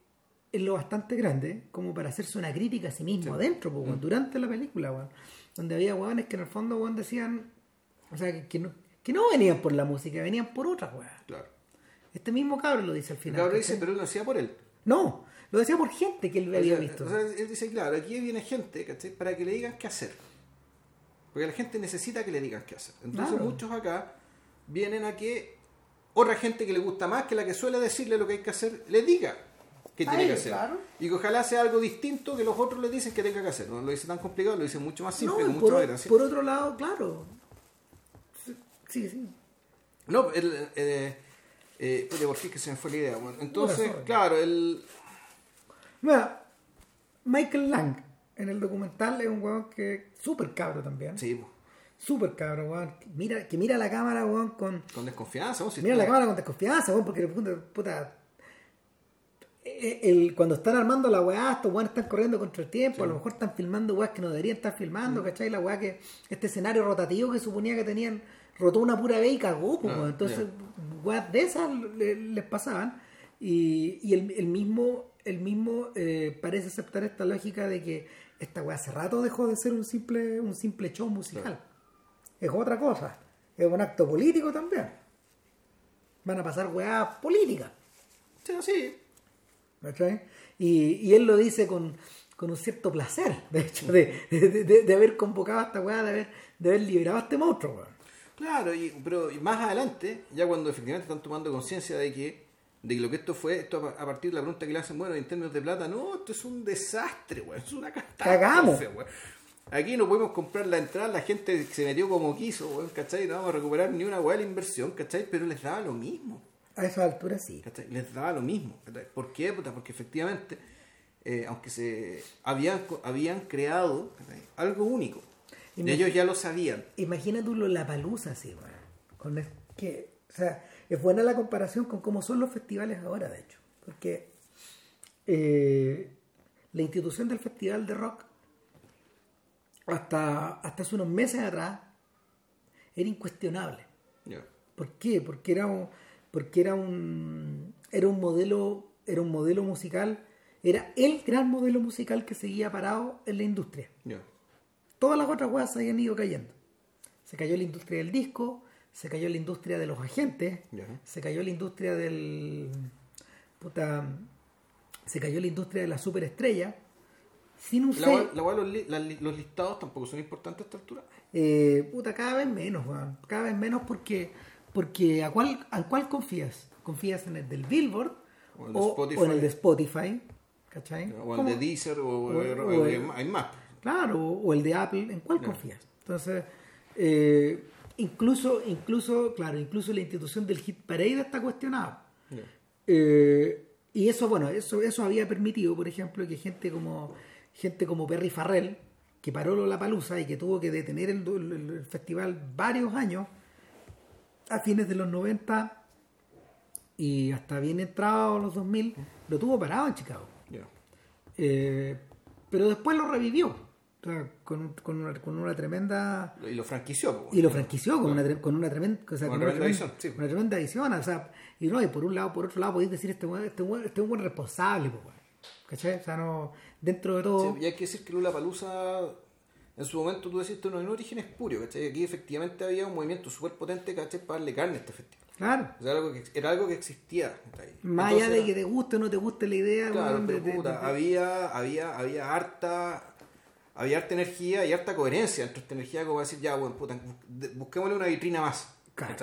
es lo bastante grande como para hacerse una crítica a sí mismo adentro, po, weón, durante la película, weón. donde había weones que en el fondo weón, decían, o sea, que, que no, que no venían por la música, venían por otras, weón. Claro. Este mismo cabrón lo dice al El final. cabrón ¿cachai? dice, pero él lo hacía por él. No, lo decía por gente que él había O sea, visto. o sea, él dice, claro, aquí viene gente ¿cachai? para que le digan qué hacer. Porque la gente necesita que le digan qué hacer. Entonces Claro. muchos acá vienen a que otra gente que le gusta más que la que suele decirle lo que hay que hacer, le diga qué A tiene que hacer. claro. Y que ojalá sea algo distinto que los otros le dicen que tenga que hacer. No lo dice tan complicado, lo dice mucho más simple, no, con por, gracia. por otro lado, claro. Sí, sí. No, el, eh, eh, puta, por qué es que se me fue la idea. Bueno, entonces, claro, el... Mira, Michael Lang en el documental es un weón que súper cabro también. Sí, po, Súper cabro, weón. Que Mira, que mira la cámara, weón, con. con desconfianza. ¿no? Si Mira la cámara con desconfianza, weón, porque puta. puta, eh, el, cuando están armando la weá, estos weones están corriendo contra el tiempo, a lo mejor están filmando weas que no deberían estar filmando, ¿cachai? La weá que. Este escenario rotativo que suponía que tenían, rotó una pura vez y cagó, pues, Ah, weón. Entonces, weas de esas le- les pasaban. Y, y el, el mismo, el mismo eh, parece aceptar esta lógica de que esta weá hace rato dejó de ser un simple, un simple show musical. Es otra cosa. Es un acto político también. Van a pasar weas políticas. Sí, sí. ¿cachai? Y, y él lo dice con, con un cierto placer, de hecho, de, de, de- de haber convocado a esta weá, de haber, de haber liberado a este monstruo. Claro, y, pero y más adelante, ya cuando efectivamente están tomando conciencia de que, de que lo que esto fue, esto a partir de la pregunta que le hacen, bueno, en términos de plata, no, esto es un desastre, weón, es una Cagamos. catástrofe, weón. Aquí no podemos comprar la entrada, la gente se metió como quiso, weón, ¿cachai? No vamos a recuperar ni una weá de la inversión, ¿cachai? Pero les daba lo mismo, A esa altura sí. ¿cachai? Les daba lo mismo, ¿cachai? ¿Por qué? Porque efectivamente, eh, aunque se habían, habían creado ¿cachai? algo único, Y ellos ya lo sabían. Imagina tú lo la palusa así, weón. Con es- que, o sea, es buena la comparación con cómo son los festivales ahora, de hecho. Porque eh, la institución del festival de rock, hasta, hasta hace unos meses atrás, era incuestionable. ¿Por qué? Porque era un, porque era un, era un modelo, era un modelo musical, era el gran modelo musical que seguía parado en la industria. Todas las otras weas se habían ido cayendo. Se cayó la industria del disco, se cayó la industria de los agentes, se cayó la industria del. Puta. Se cayó la industria de la superestrella. Sin un La, sello- los, listados tampoco son importantes a esta altura. Eh, puta, cada vez menos. Cada vez menos porque, porque ¿a cuál, ¿a cuál confías? ¿Confías en el del Billboard O el o, o en el de Spotify? ¿Cachai? O el ¿Cómo? de Deezer, o, O- el- hay más. Claro, o el de Apple, ¿en cuál confías? Entonces, eh, incluso, incluso, claro, incluso la institución del Hit Parade está cuestionada. Eh, y eso, bueno, eso, eso había permitido, por ejemplo, que gente como gente como Perry Farrell, que paró la palusa y que tuvo que detener el, el- el festival varios años, a fines de los 90 y hasta bien entrado los 2000, lo tuvo parado en Chicago. Eh, pero después lo revivió. Con, con, una, con una tremenda... Y lo franquició. Y lo franquició con, una, con una tremenda... O sea, Una con tremenda edición, sí. Una tremenda edición, o sea, y no, y por un lado, por otro lado, podéis decir, este buen, este buen, este buen responsable, pues. ¿Cachai? O sea, no... Dentro de todo... Sí, y hay que decir que Lula Palusa, en su momento tú decís, no en origen espurio, ¿cachai? Aquí efectivamente había un movimiento súper potente, ¿cachai? Para darle carne a este festival. Claro. O sea, algo que, era algo que existía. ¿cachai? Más allá de que te guste o no te guste la idea, Claro, weón, de- pero de- puta, de- había, había, había harta había harta energía y harta coherencia entre esta energía como decir ya bueno puta busquémosle una vitrina más Claro.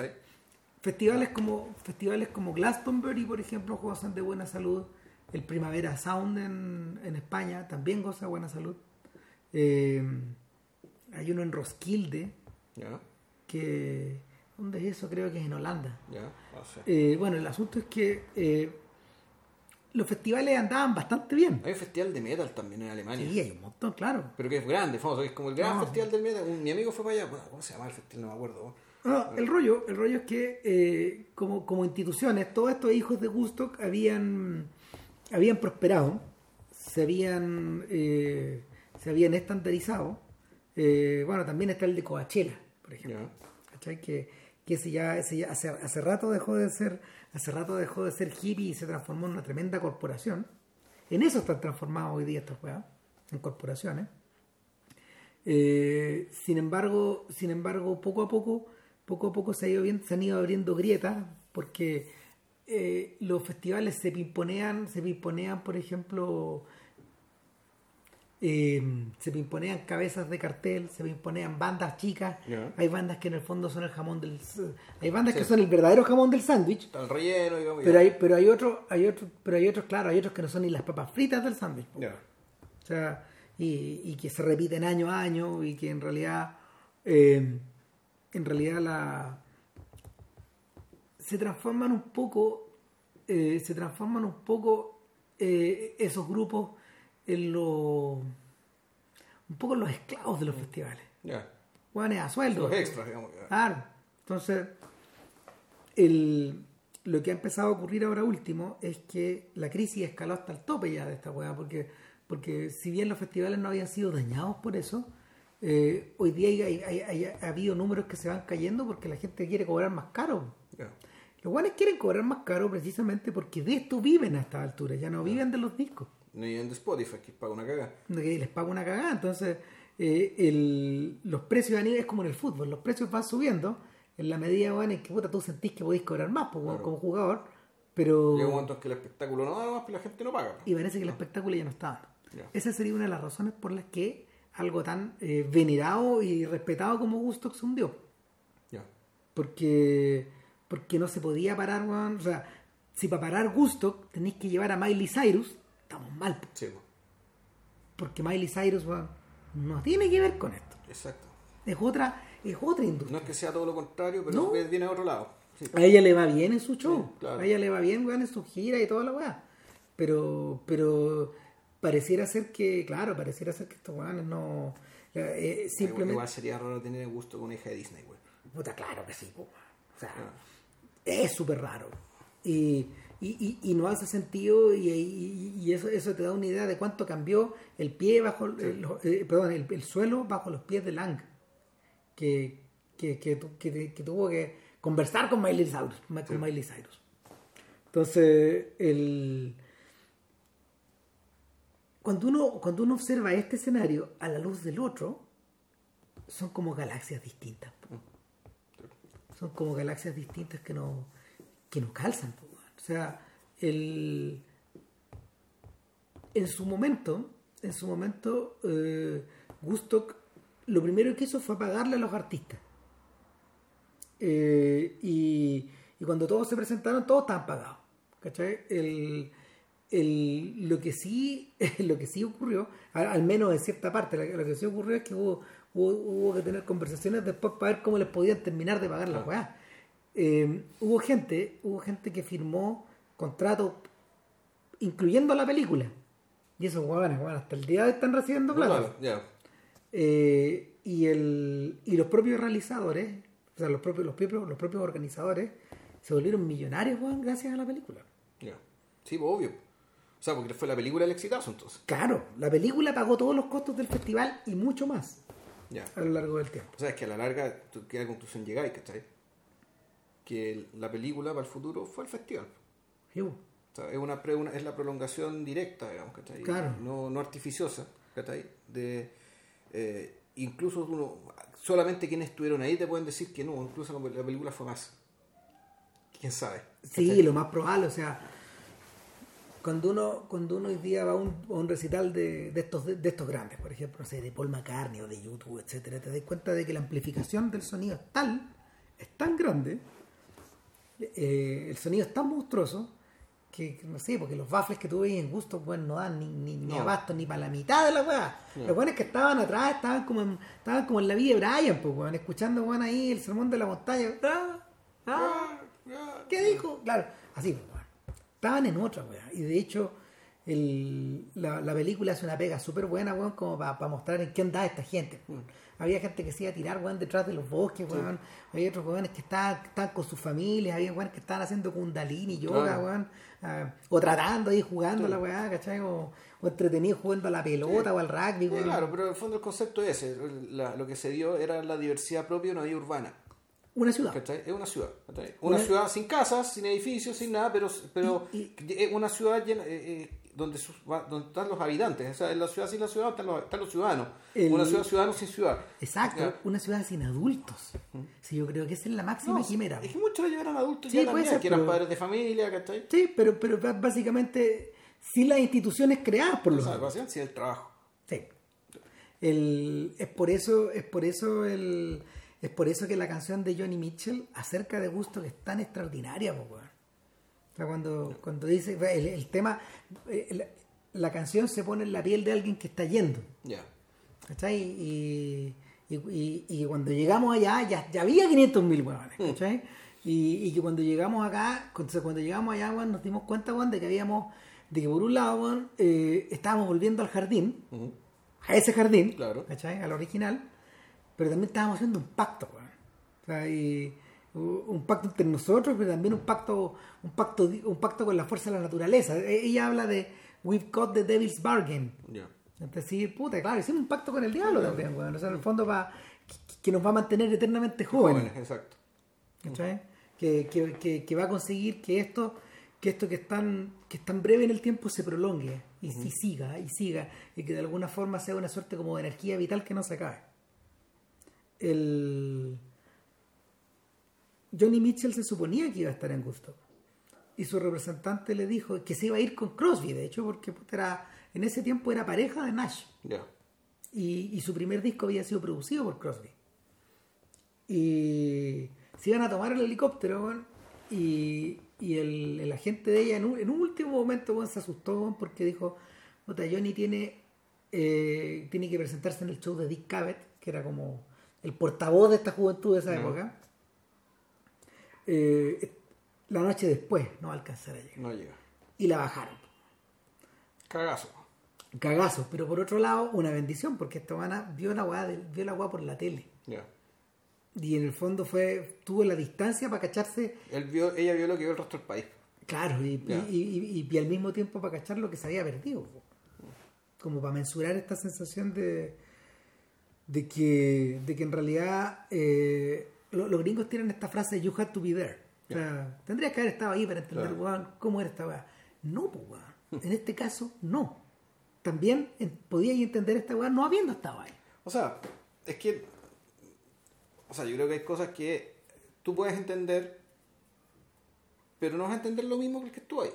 festivales como festivales como Glastonbury, por ejemplo, gozan de buena salud. El Primavera Sound en, en España también goza de buena salud. Eh, hay uno en Roskilde, que... ¿Dónde es eso? Creo que es en Holanda. Eh, bueno, el asunto es que eh, los festivales andaban bastante bien. hay un festival de metal también en Alemania Sí, hay un montón, claro. pero que es grande famoso es como el gran No. festival del metal mi amigo fue para allá ¿cómo se llama el festival? no me acuerdo No, el rollo, el rollo es que eh, como, como instituciones, todos estos hijos de Gusto habían, habían prosperado, se habían, eh, se habían estandarizado. Eh, bueno, también está el de Coachella, por ejemplo. ¿Cachai? Que, que ese ya, ese ya hace, hace rato dejó de ser, hace rato dejó de ser hippie y se transformó en una tremenda corporación. En eso están transformados hoy día estos juegos, en corporaciones. Eh, sin embargo, sin embargo, poco a poco, poco a poco se, ha ido han ido abriendo grietas porque eh, los festivales se pimponean, se pimponean, por ejemplo, eh, se pimponean cabezas de cartel, se pimponean bandas chicas, hay bandas que en el fondo son el jamón del, hay bandas que son el verdadero jamón del sándwich, el relleno y vamos pero hay, pero hay otros, hay otros, pero hay otros, claro, hay otros que no son ni las papas fritas del sándwich. ya. O sea, y, y que se repiten año a año y que en realidad, eh, en realidad la se transforman un poco, eh, se transforman un poco eh, esos grupos en los, un poco en los esclavos de los festivales. ya a sueldo. los extras digamos. Claro. Entonces, el, lo que ha empezado a ocurrir ahora último es que la crisis escaló hasta el tope ya de esta weá, porque, porque si bien los festivales no habían sido dañados por eso, eh, hoy día hay, hay- ha habido números que se van cayendo porque la gente quiere cobrar más caro. Los guanes quieren cobrar más caro precisamente porque de esto viven a esta altura, ya no viven de los discos ni en Spotify que paga una caga de que les paga una cagada. Entonces, eh, el- los precios nivel es como en el fútbol, los precios van subiendo en la medida bueno, en que puta, tú sentís que podéis cobrar más pues, Claro. como jugador, pero. llega un momento en que el espectáculo no da más pero la gente no paga Y parece que el espectáculo ya no está dando. Ya. Esa sería una de las razones por las que algo tan eh, venerado y respetado como Gusto se hundió. Porque, porque no se podía parar, weón. O sea, si para parar Gusto tenéis que llevar a Miley Cyrus, estamos mal. po. sí po. Porque Miley Cyrus, weón, no tiene que ver con esto. exacto Es otra, es otra industria. no es que sea todo lo contrario pero No. viene de otro lado sí. A ella le va bien en su show. Sí, claro. A ella le va bien, weón, en su gira y toda la weá. Pero, pero pareciera ser que, claro, pareciera ser que estos weones no. eh, simplemente. igual sería raro tener gusto con una hija de Disney güey Puta, claro que sí, po, weón. O sea, es súper raro. Y, y, y, y no hace sentido y, y- eso, eso te da una idea de cuánto cambió el pie bajo, el, eh, perdón, el, el suelo bajo los pies de Lang. Que, que, que, que- tuvo que conversar con Miley Cyrus. Con Miley Cyrus. Entonces, el... Cuando uno, cuando uno observa este escenario a la luz del otro, son como galaxias distintas. po. Son como galaxias distintas que no, que no calzan. O sea, el, en su momento, en su momento, eh, Gustock lo primero que hizo fue pagarle a los artistas. Eh, y, y cuando todos se presentaron, todos estaban pagados. ¿Cachai? El, el- lo, que sí, [laughs] lo que sí ocurrió, al, al menos en cierta parte, lo, que- lo que sí ocurrió es que hubo, hubo, hubo que tener conversaciones después para ver cómo les podían terminar de pagar la weá. Eh, hubo gente, hubo gente que firmó contratos incluyendo la película. Y esos huevones, bueno, hasta el día de hoy están recibiendo plata. Eh, y, el, y los propios realizadores, o sea, los propios, los propios, los propios organizadores, se volvieron millonarios weón, gracias a la película. Ya. Sí, pues, obvio. O sea, porque fue la película el exitazo entonces. Claro, la película pagó todos los costos del festival y mucho más Ya. a lo largo del tiempo. O sea, es que a la larga, tú, ¿qué conclusión llegáis, cachai? Que la película para el futuro fue el festival. Sí, bo. O sea, es, una, pre- una- es la prolongación directa, digamos, ¿cachai? Claro. No, no artificiosa, ¿cachai? De, eh, incluso uno, solamente quienes estuvieron ahí te pueden decir que no, incluso la, la película fue más. ¿Quién sabe? Sí, lo más probable, o sea, cuando uno, cuando uno hoy día va a un, a un recital de, de estos, de, estos grandes, por ejemplo, no sé, de Paul McCartney o de YouTube, etcétera, te das cuenta de que la amplificación del sonido es tal, es tan grande, eh, el sonido es tan monstruoso, que, no sé, porque los baffles que tú ves en gusto, bueno, no dan ni, ni, ni No. abasto ni para la mitad de la weá. Los buenos que estaban atrás estaban como en, estaban como en la vida de Brian, pues, weón, escuchando weón, ahí el sermón de la montaña. Ah, ah, ¿Qué dijo? Claro, así, pues, weón. Estaban en otra, weón. Y de hecho, el- la, la película hace una pega súper buena, weón, como para mostrar en qué andaba esta gente, weón. Había gente que se iba a tirar, weón, detrás de los bosques, weón. Había otros weones que estaban, estaban con sus familias, había weones que estaban haciendo kundalini, yoga, Claro. weón. ah, o tratando ahí jugando la weá, ¿cachai? O, o entretenido jugando a la pelota o al rugby, weón. claro, pero en el fondo el concepto es ese. La- lo que se dio era la diversidad propia de una vida urbana. Una ciudad. ¿cachai? Es una ciudad. Una, Una- ciudad sin casas, sin edificios, sin nada, pero, pero Y- es una ciudad llena, eh, eh, donde, sus- donde están los habitantes. O sea, en la ciudad sin la ciudad están los, están los ciudadanos. El- Una ciudad ciudadanos sin ciudad. Exacto, Ya. una ciudad sin adultos. Sí, yo creo que esa es la máxima No, quimera. es que muchos ya eran adultos, Sí, ya puede ser, que eran pero- padres de familia, ¿cachai? Sí, pero, pero básicamente sin las instituciones creadas por los básicamente sí, el trabajo. Sí. El- es por eso, es por eso el, es por eso que la canción de Johnny Mitchell acerca de gusto que es tan extraordinaria, po. O sea, cuando, cuando dice el, el tema, eh, la, canción se pone en la piel de alguien que está yendo. Ya. ¿Cachai? Y, y, y- y cuando llegamos allá, ya, ya había 500 mil huevones, ¿cachai? Y, y que cuando llegamos acá, entonces cuando llegamos allá, nos dimos cuenta, weón, de que habíamos, de que por un lado, eh, estábamos volviendo al jardín, a ese jardín, Claro. ¿cachai? Al original, pero también estábamos haciendo un pacto, weón. O sea, y, u- un pacto entre nosotros, pero también un pacto, un pacto, un pacto con la fuerza de la naturaleza. E- Ella habla de We've got the devil's bargain. Ya. Es decir, puta, claro, hicimos un pacto con el diablo también, weón. O sea, en el fondo va, que, que nos va a mantener eternamente jóvenes. Jóvenes, exacto. ¿cachai? Que, que, que, que va a conseguir que esto, que esto que es tan, que es tan breve en el tiempo se prolongue y, y siga, y siga, y que de alguna forma sea una suerte como de energía vital que no se acabe. El Johnny Mitchell se suponía que iba a estar en gusto. Y su representante le dijo que se iba a ir con Crosby, de hecho, porque era, en ese tiempo era pareja de Nash. Ya. Y, y su primer disco había sido producido por Crosby. Y se iban a tomar el helicóptero, y, y el, el agente de ella en un, en un último momento se asustó porque dijo, Johnny tiene, eh, tiene que presentarse en el show de Dick Cavett, que era como el portavoz de esta juventud de esa época. Eh, la noche después no va a alcanzar a llegar. No llega. Y la bajaron. Cagazo. Cagazo, pero por otro lado, una bendición, porque esta buena vio la weá vio la por la tele. Ya. Y en el fondo fue, tuvo la distancia para cacharse, Él vio, ella vio lo que vio el resto del país. claro, y, Ya. y, y- y al mismo tiempo para cachar lo que se había perdido. Como para mensurar esta sensación de, de, que, de que en realidad eh, lo- los gringos tienen esta frase, you had to be there. O sea, tendrías que haber estado ahí para entender, Claro. weón, cómo era esta weá. No, pues, weón. En este caso, no. También podíais entender esta weá no habiendo estado ahí. O sea, es que. O sea, yo creo que hay cosas que tú puedes entender, pero no vas a entender lo mismo que el que estuvo ahí.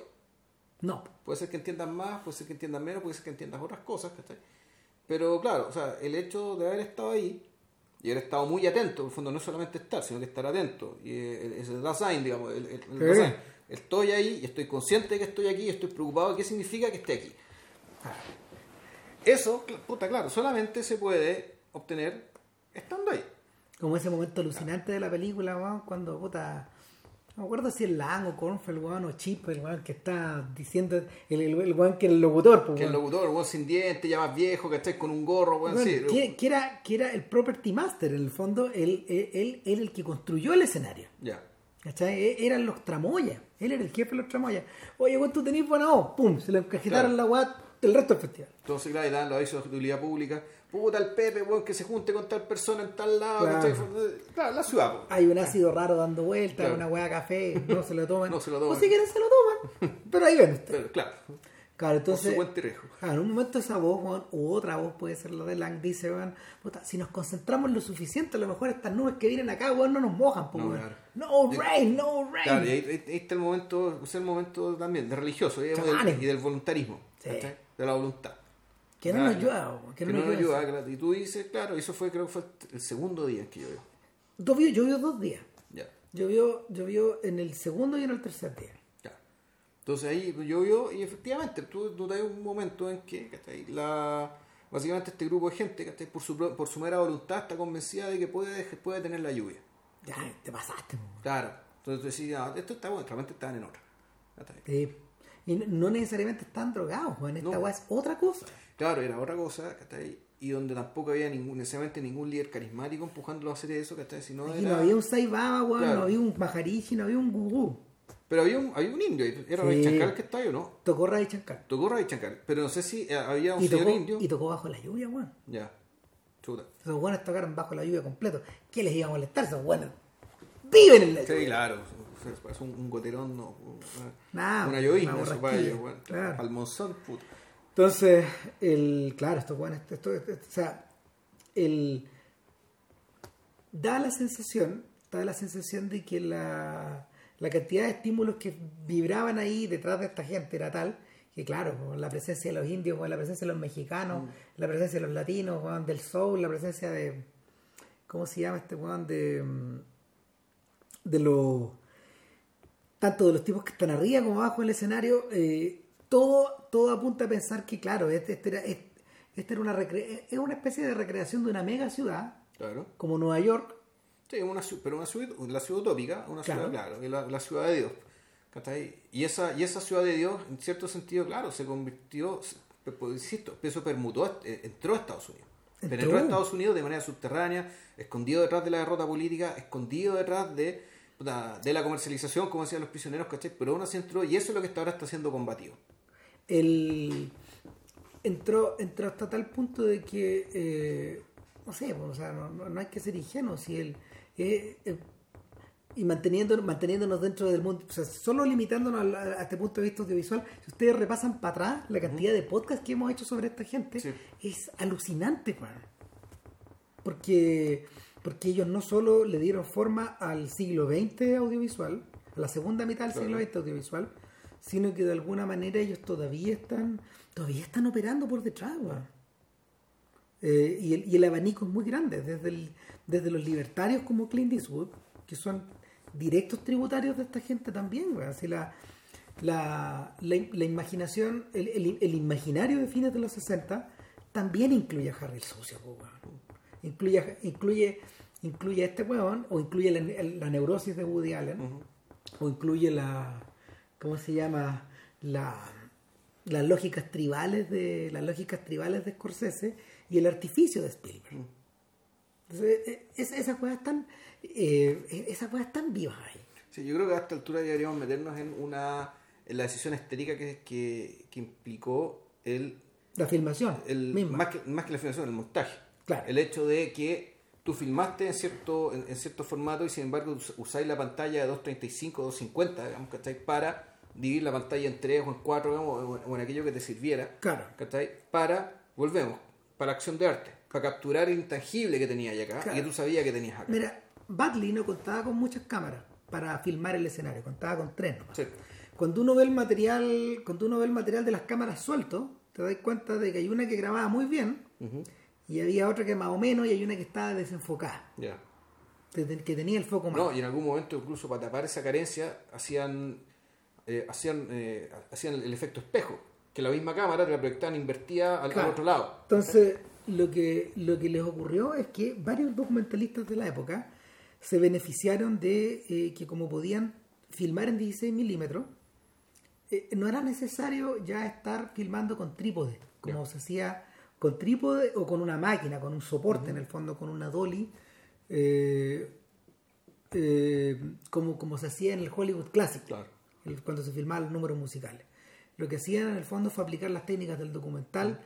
No. Puede ser que entiendas más, puede ser que entiendas menos, puede ser que entiendas otras cosas, ¿cachai? Pero claro, o sea, el hecho de haber estado ahí y haber estado muy atento, en el fondo no es solamente estar, sino que estar atento. Y eh, es el design, digamos, el, el- el Sí. design. Estoy ahí y estoy consciente de que estoy aquí y estoy preocupado de qué significa que esté aquí. Eso, puta, claro, solamente se puede obtener estando ahí. Como ese momento alucinante de la película, weón, cuando, puta, no me acuerdo si es Lang o Cornfeld, weón, o Chip, el weón que está diciendo, el, el, el weón que es el locutor, pues, Que el weón. locutor, weón sin dientes, ya más viejo, que estés con un gorro, weón, Weón, sí. que, que era, que era el property master, en el fondo, él, él, él, el que construyó el escenario. Ya. E- Eran los tramoyas. Él era el jefe de los tramoyas. Oye, vos tú tenés buena voz. Pum, se le encajetaron Claro. la weá el resto del festival. Entonces, claro, y dan los avisos de utilidad pública. Puta, el Pepe, weón, que se junte con tal persona en tal lado. Claro. ¿cachai? Claro, la ciudad, po. Hay un ácido raro dando vueltas, Claro. una weá de café, no se lo toman. [laughs] No se lo toman. O si quieren se lo toman. Pero ahí ven ustedes. Pero, claro, Claro, entonces. Claro, en un momento esa voz, weón, u otra voz puede ser la de Lang, dice, weón, puta, si nos concentramos lo suficiente, a lo mejor estas nubes que vienen acá, weón, no nos mojan, po, No, weón. claro. No Y- rain, no rain. Claro, y ahí, está el momento, es el momento también de religioso Claro. del- y del voluntarismo, Sí. de la voluntad. Que no nos weón, que, Que no nos claro. Y tú dices, claro, eso fue, creo que fue el segundo día en que llovió. Llovió, llovió dos días. Ya, Llovió, llovió en el segundo y en el tercer día. ya. Entonces ahí llovió y efectivamente tú, tú hay un momento en que ¿cachai? la, básicamente este grupo de gente ¿cachai? Por, su, por su mera voluntad está convencida de que puede, puede tener la lluvia. Ya, te pasaste. Claro. Entonces decís, no, esto está bueno, realmente estaban en otra. Sí. Y no- necesariamente están drogados, weón. Esta No. es otra cosa. Claro, era otra cosa, ¿cachai? Y donde tampoco había ningún, necesariamente ningún líder carismático empujándolo a hacer eso, ¿cachai? Sino Aquí era- no había un Saibaba, weón, Claro. no había un Maharishi, no había un Gugú. Pero había un, había un indio, ahí, era Sí. Shankar que está ahí o no. Tocó Shankar. Tocó Shankar, pero no sé si eh, había un Y señor tocó, indio. y tocó bajo la lluvia, weón. Ya, chuta. Esos weones tocaron bajo la lluvia completo. ¿Qué les iba a molestar? Esos weones viven en la Sí, lluvia. claro, es un, un goterón, no, una, Nah, una llovizna, eso para ellos, bueno, claro. monzón, puta. Entonces, el, claro, esto, bueno, esto, esto- esto- o sea, el, da la sensación, da la sensación de que la, la cantidad de estímulos que vibraban ahí detrás de esta gente era tal que, claro, con la presencia de los indios, con la presencia de los mexicanos, la presencia de los latinos, del soul, la presencia de, ¿cómo se llama este weón? De, mm, de los tanto de los tipos que están arriba como abajo del escenario, eh, todo, todo apunta a pensar que, claro, este, este era, este, este era una recre- es una especie de recreación de una mega ciudad, Claro. como Nueva York, Sí, una pero una ciudad, la ciudad utópica, una Claro. ciudad, claro, la, la ciudad de Dios. Y esa, y esa ciudad de Dios, en cierto sentido, claro, se convirtió, pues, insisto, eso permutó, eh, entró a Estados Unidos. Entró. Penetró a Estados Unidos de manera subterránea, escondido detrás de la derrota política, escondido detrás de, de la comercialización, como decían los prisioneros, ¿cachai? Pero aún así entró, y eso es lo que hasta ahora está siendo combatido. El, entró, entró hasta tal punto de que, eh, no sé, o sea, no, no- no hay que ser ingenuo, si el, eh, eh, y manteniendo, manteniéndonos dentro del mundo, o sea, solo limitándonos a, la- a este punto de vista audiovisual, si ustedes repasan para atrás la cantidad de podcasts que hemos hecho sobre esta gente, Sí. es alucinante, weón. Porque, porque ellos no solo le dieron forma al siglo XX audiovisual, a la segunda mitad del siglo. XX audiovisual, sino que de alguna manera ellos todavía están todavía están operando por detrás. Eh, y, el, y el abanico es muy grande, desde, el- desde los libertarios como Clint Eastwood, que son directos tributarios de esta gente también. Así la, la, la, la imaginación, el, el- el imaginario de fines de los 60 también incluye a Harry el Sucio. Incluye, a- incluye, incluye a este weón, o incluye la, la neurosis de Woody Allen, o incluye la, ¿cómo se llama? La, las lógicas tribales de las lógicas tribales de Scorsese y el artificio de Spielberg. Entonces, eh, es- esas cosas están eh, esas cosas están vivas ahí. Sí, yo creo que a esta altura ya deberíamos meternos en una en la decisión estética que, que, que implicó el, La filmación el misma. más, que, más que la filmación, el montaje. Claro. El hecho de que tú filmaste en cierto, en, en cierto formato y sin embargo us- usáis la pantalla de 235 250, digamos, ¿cachai? Para dividir la pantalla en tres o en cuatro, digamos, o, en aquello que te sirviera. Claro. ¿cachai? Para, volvemos, para acción de arte, para capturar el intangible que tenías acá Claro. y que tú sabías que tenías acá. Mira, Batley no contaba con muchas cámaras para filmar el escenario, contaba con tres nomás. Sí. Cuando uno ve el material, cuando uno ve el material de las cámaras suelto, te das cuenta de que hay una que grababa muy bien y había otra que más o menos y hay una que estaba desenfocada, Ya. que, te- que tenía el foco mal. No, y en algún momento incluso para tapar esa carencia hacían eh, hacían eh, hacían el efecto espejo, que la misma cámara te la proyectaban invertida al, otro lado. Entonces, lo que, lo que les ocurrió es que varios documentalistas de la época se beneficiaron de eh, que como podían filmar en 16 milímetros, no era necesario ya estar filmando con trípode, como se hacía con trípode o con una máquina, con un soporte en el fondo, con una dolly, eh, eh, como, como se hacía en el Hollywood Classic. Claro. El- cuando se filmaban los números musicales. Lo que hacían en el fondo fue aplicar las técnicas del documental,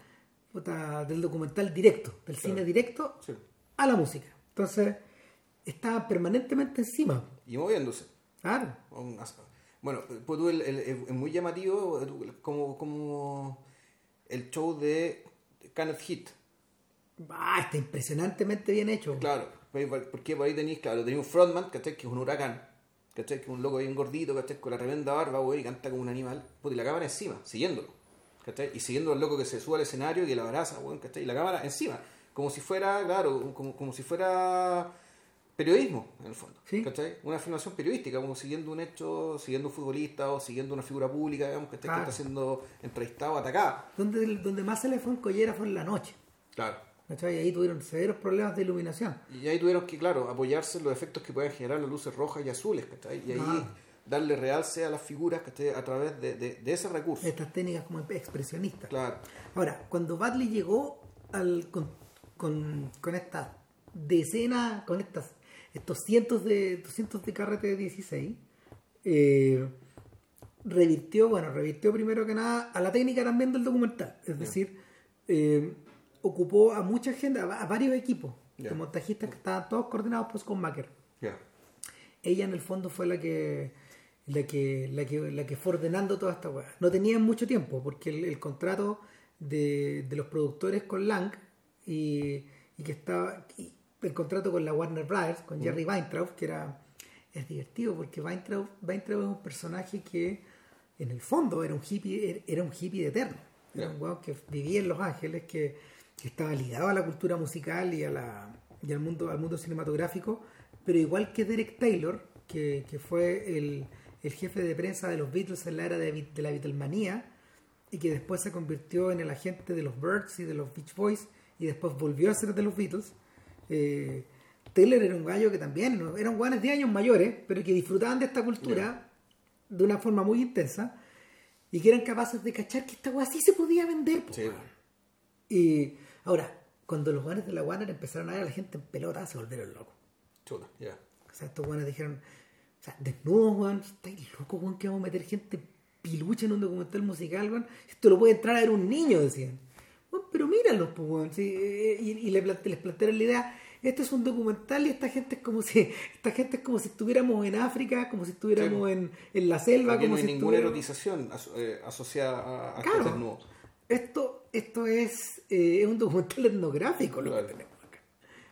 del documental directo, del cine directo Sí. a la música. Entonces, estaban permanentemente encima. Y moviéndose. Claro. Bueno, pues tú el- el- el- es muy llamativo como, como el show de Kenneth Heat. Ah, está impresionantemente bien hecho. Claro, pues, porque por ahí tenéis, claro, tenéis un frontman, ¿cachai? Que es un huracán, ¿cachai? Que es un loco bien gordito, ¿cachai? Con la tremenda barba, güey, y canta como un animal. Pues y la cámara encima, siguiéndolo, ¿cachai? Y siguiendo al loco que se sube al escenario y que la abraza, güey, ¿cachai? Y la cámara encima, como si fuera, claro, como, como si fuera periodismo, en el fondo, Sí. ¿cachai? Una filmación periodística, como siguiendo un hecho, siguiendo un futbolista o siguiendo una figura pública, digamos, ¿cachai? Claro. Que está siendo entrevistado, atacada. Donde, donde más se le fue en collera fue en la noche. Claro. ¿Cachai? Y ahí tuvieron severos problemas de iluminación. Y ahí tuvieron que, claro, apoyarse en los efectos que pueden generar las luces rojas y azules, ¿cachai? Y ahí Ah. darle realce a las figuras, ¿cachai? A través de, de, de ese recurso. Estas técnicas como expresionistas. Claro. Ahora, cuando Badley llegó al, con, con, con estas decenas, con estas, estos cientos de, estos cientos de carretes de 16, eh, revirtió, bueno, revirtió primero que nada a la técnica también del documental. Es decir, eh, ocupó a mucha gente, a, va- a varios equipos. Ya. de montajistas que estaban todos coordinados por Scott Macker ella en el fondo fue la que la que la que, la que fue ordenando toda esta weá. No tenían mucho tiempo porque el, el contrato de, de los productores con Lang y, y que estaba y el contrato con la Warner Brothers con Jerry Weintraub que era es divertido porque Weintraub, Weintraub es un personaje que en el fondo era un hippie era un hippie eterno. Era un weón que vivía en Los Ángeles que, que estaba ligado a la cultura musical y a la y al mundo al mundo cinematográfico pero igual que Derek Taylor que, que fue el, el jefe de prensa de los Beatles en la era de, de la Beatlemanía y que después se convirtió en el agente de los Birds y de los Beach Boys y después volvió a ser de los Beatles eh, Taylor era un gallo que también eran guanes de años mayores pero que disfrutaban de esta cultura de una forma muy intensa y que eran capaces de cachar que esta weá sí se podía vender Sí. y ahora cuando los guanes de la Warner empezaron a ver a la gente en pelota se volvieron locos Chuta, ya. o sea, estos guanes dijeron, o sea, desnudos, weón, estáis locos, weón, que vamos a meter gente pilucha en un documental musical, weón. Esto lo puede entrar a ver un niño, decían. Weón, pero míralos, pues, weón. sí, y, y le plante- les plantearon la idea, esto es un documental y esta gente es como si, esta gente es como si estuviéramos en África, como si estuviéramos en, en la selva, Aquí no como hay si ninguna estuviéramos... erotización aso- eh, asociada a, a Claro. estos desnudos. Esto, esto es, eh, es un documental etnográfico lo que tenemos acá.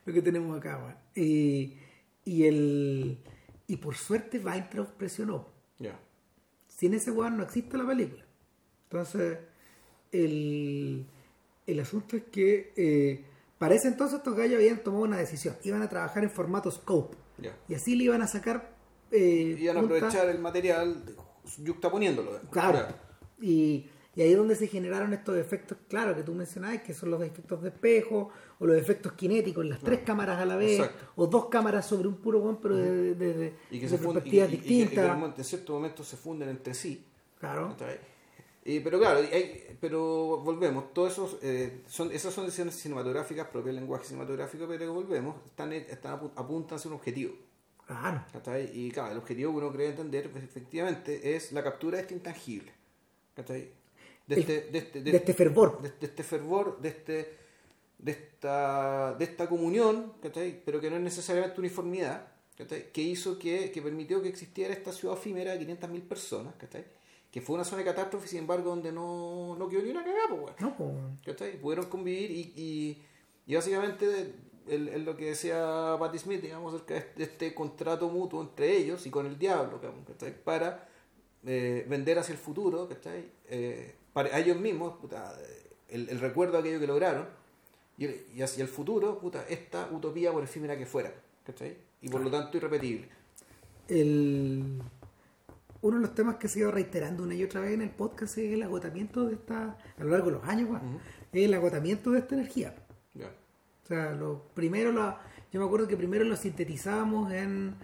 Lo que tenemos acá, weón. Y, y el y por suerte Weintraub presionó. Ya. Sin ese weón no existe la película. Entonces, el, el asunto es que eh, para ese entonces estos gallos habían tomado una decisión. Iban a trabajar en formato scope. Ya. Y así le iban a sacar. Eh, Y van a aprovechar el material yuxtaponiéndolo. Claro. Ya. Y, y ahí es donde se generaron estos efectos, claro, que tú mencionabas, que son los efectos de espejo o los efectos cinéticos, las tres cámaras a la vez, Exacto. o dos cámaras sobre un puro one, pero de, de- de- Y que de se funden, y, perspectivas y- y que- distintas. en ciertos momentos se funden entre sí. claro. Y, pero claro, hay- pero volvemos, todos esos, eh, son, esas son decisiones cinematográficas, propio del lenguaje cinematográfico, pero volvemos, están, están apu- apuntan hacia un objetivo. Claro. Y claro, el objetivo que uno cree entender pues, efectivamente es la captura de este intangible. ¿cachai? De El- este, de este, de este fervor. De, este fervor, de este de esta, de esta comunión, ¿cachai? pero que no es necesariamente uniformidad, ¿cachai? que hizo que, que permitió que existiera esta ciudad efímera de 500.000 personas, ¿cachai? que fue una zona de catástrofe, sin embargo, donde no, no quedó ni una cagada, pues. No, pues, ¿cachai? Pudieron convivir y, y, y básicamente el, el lo que decía Patti Smith, digamos, acerca de este, este contrato mutuo entre ellos y con el diablo. Para eh, vender hacia el futuro, ¿cachai? Eh, para ellos mismos, puta, el, el recuerdo de aquello que lograron y, y hacia el futuro, puta, esta utopía por efímera que fuera, ¿cachai? Y por lo tanto irrepetible. el uno de los temas que se ido reiterando una y otra vez en el podcast es el agotamiento de esta, a lo largo de los años, weón, es el agotamiento de esta energía. Ya. O sea, lo, primero la, yo me acuerdo que primero lo sintetizábamos en,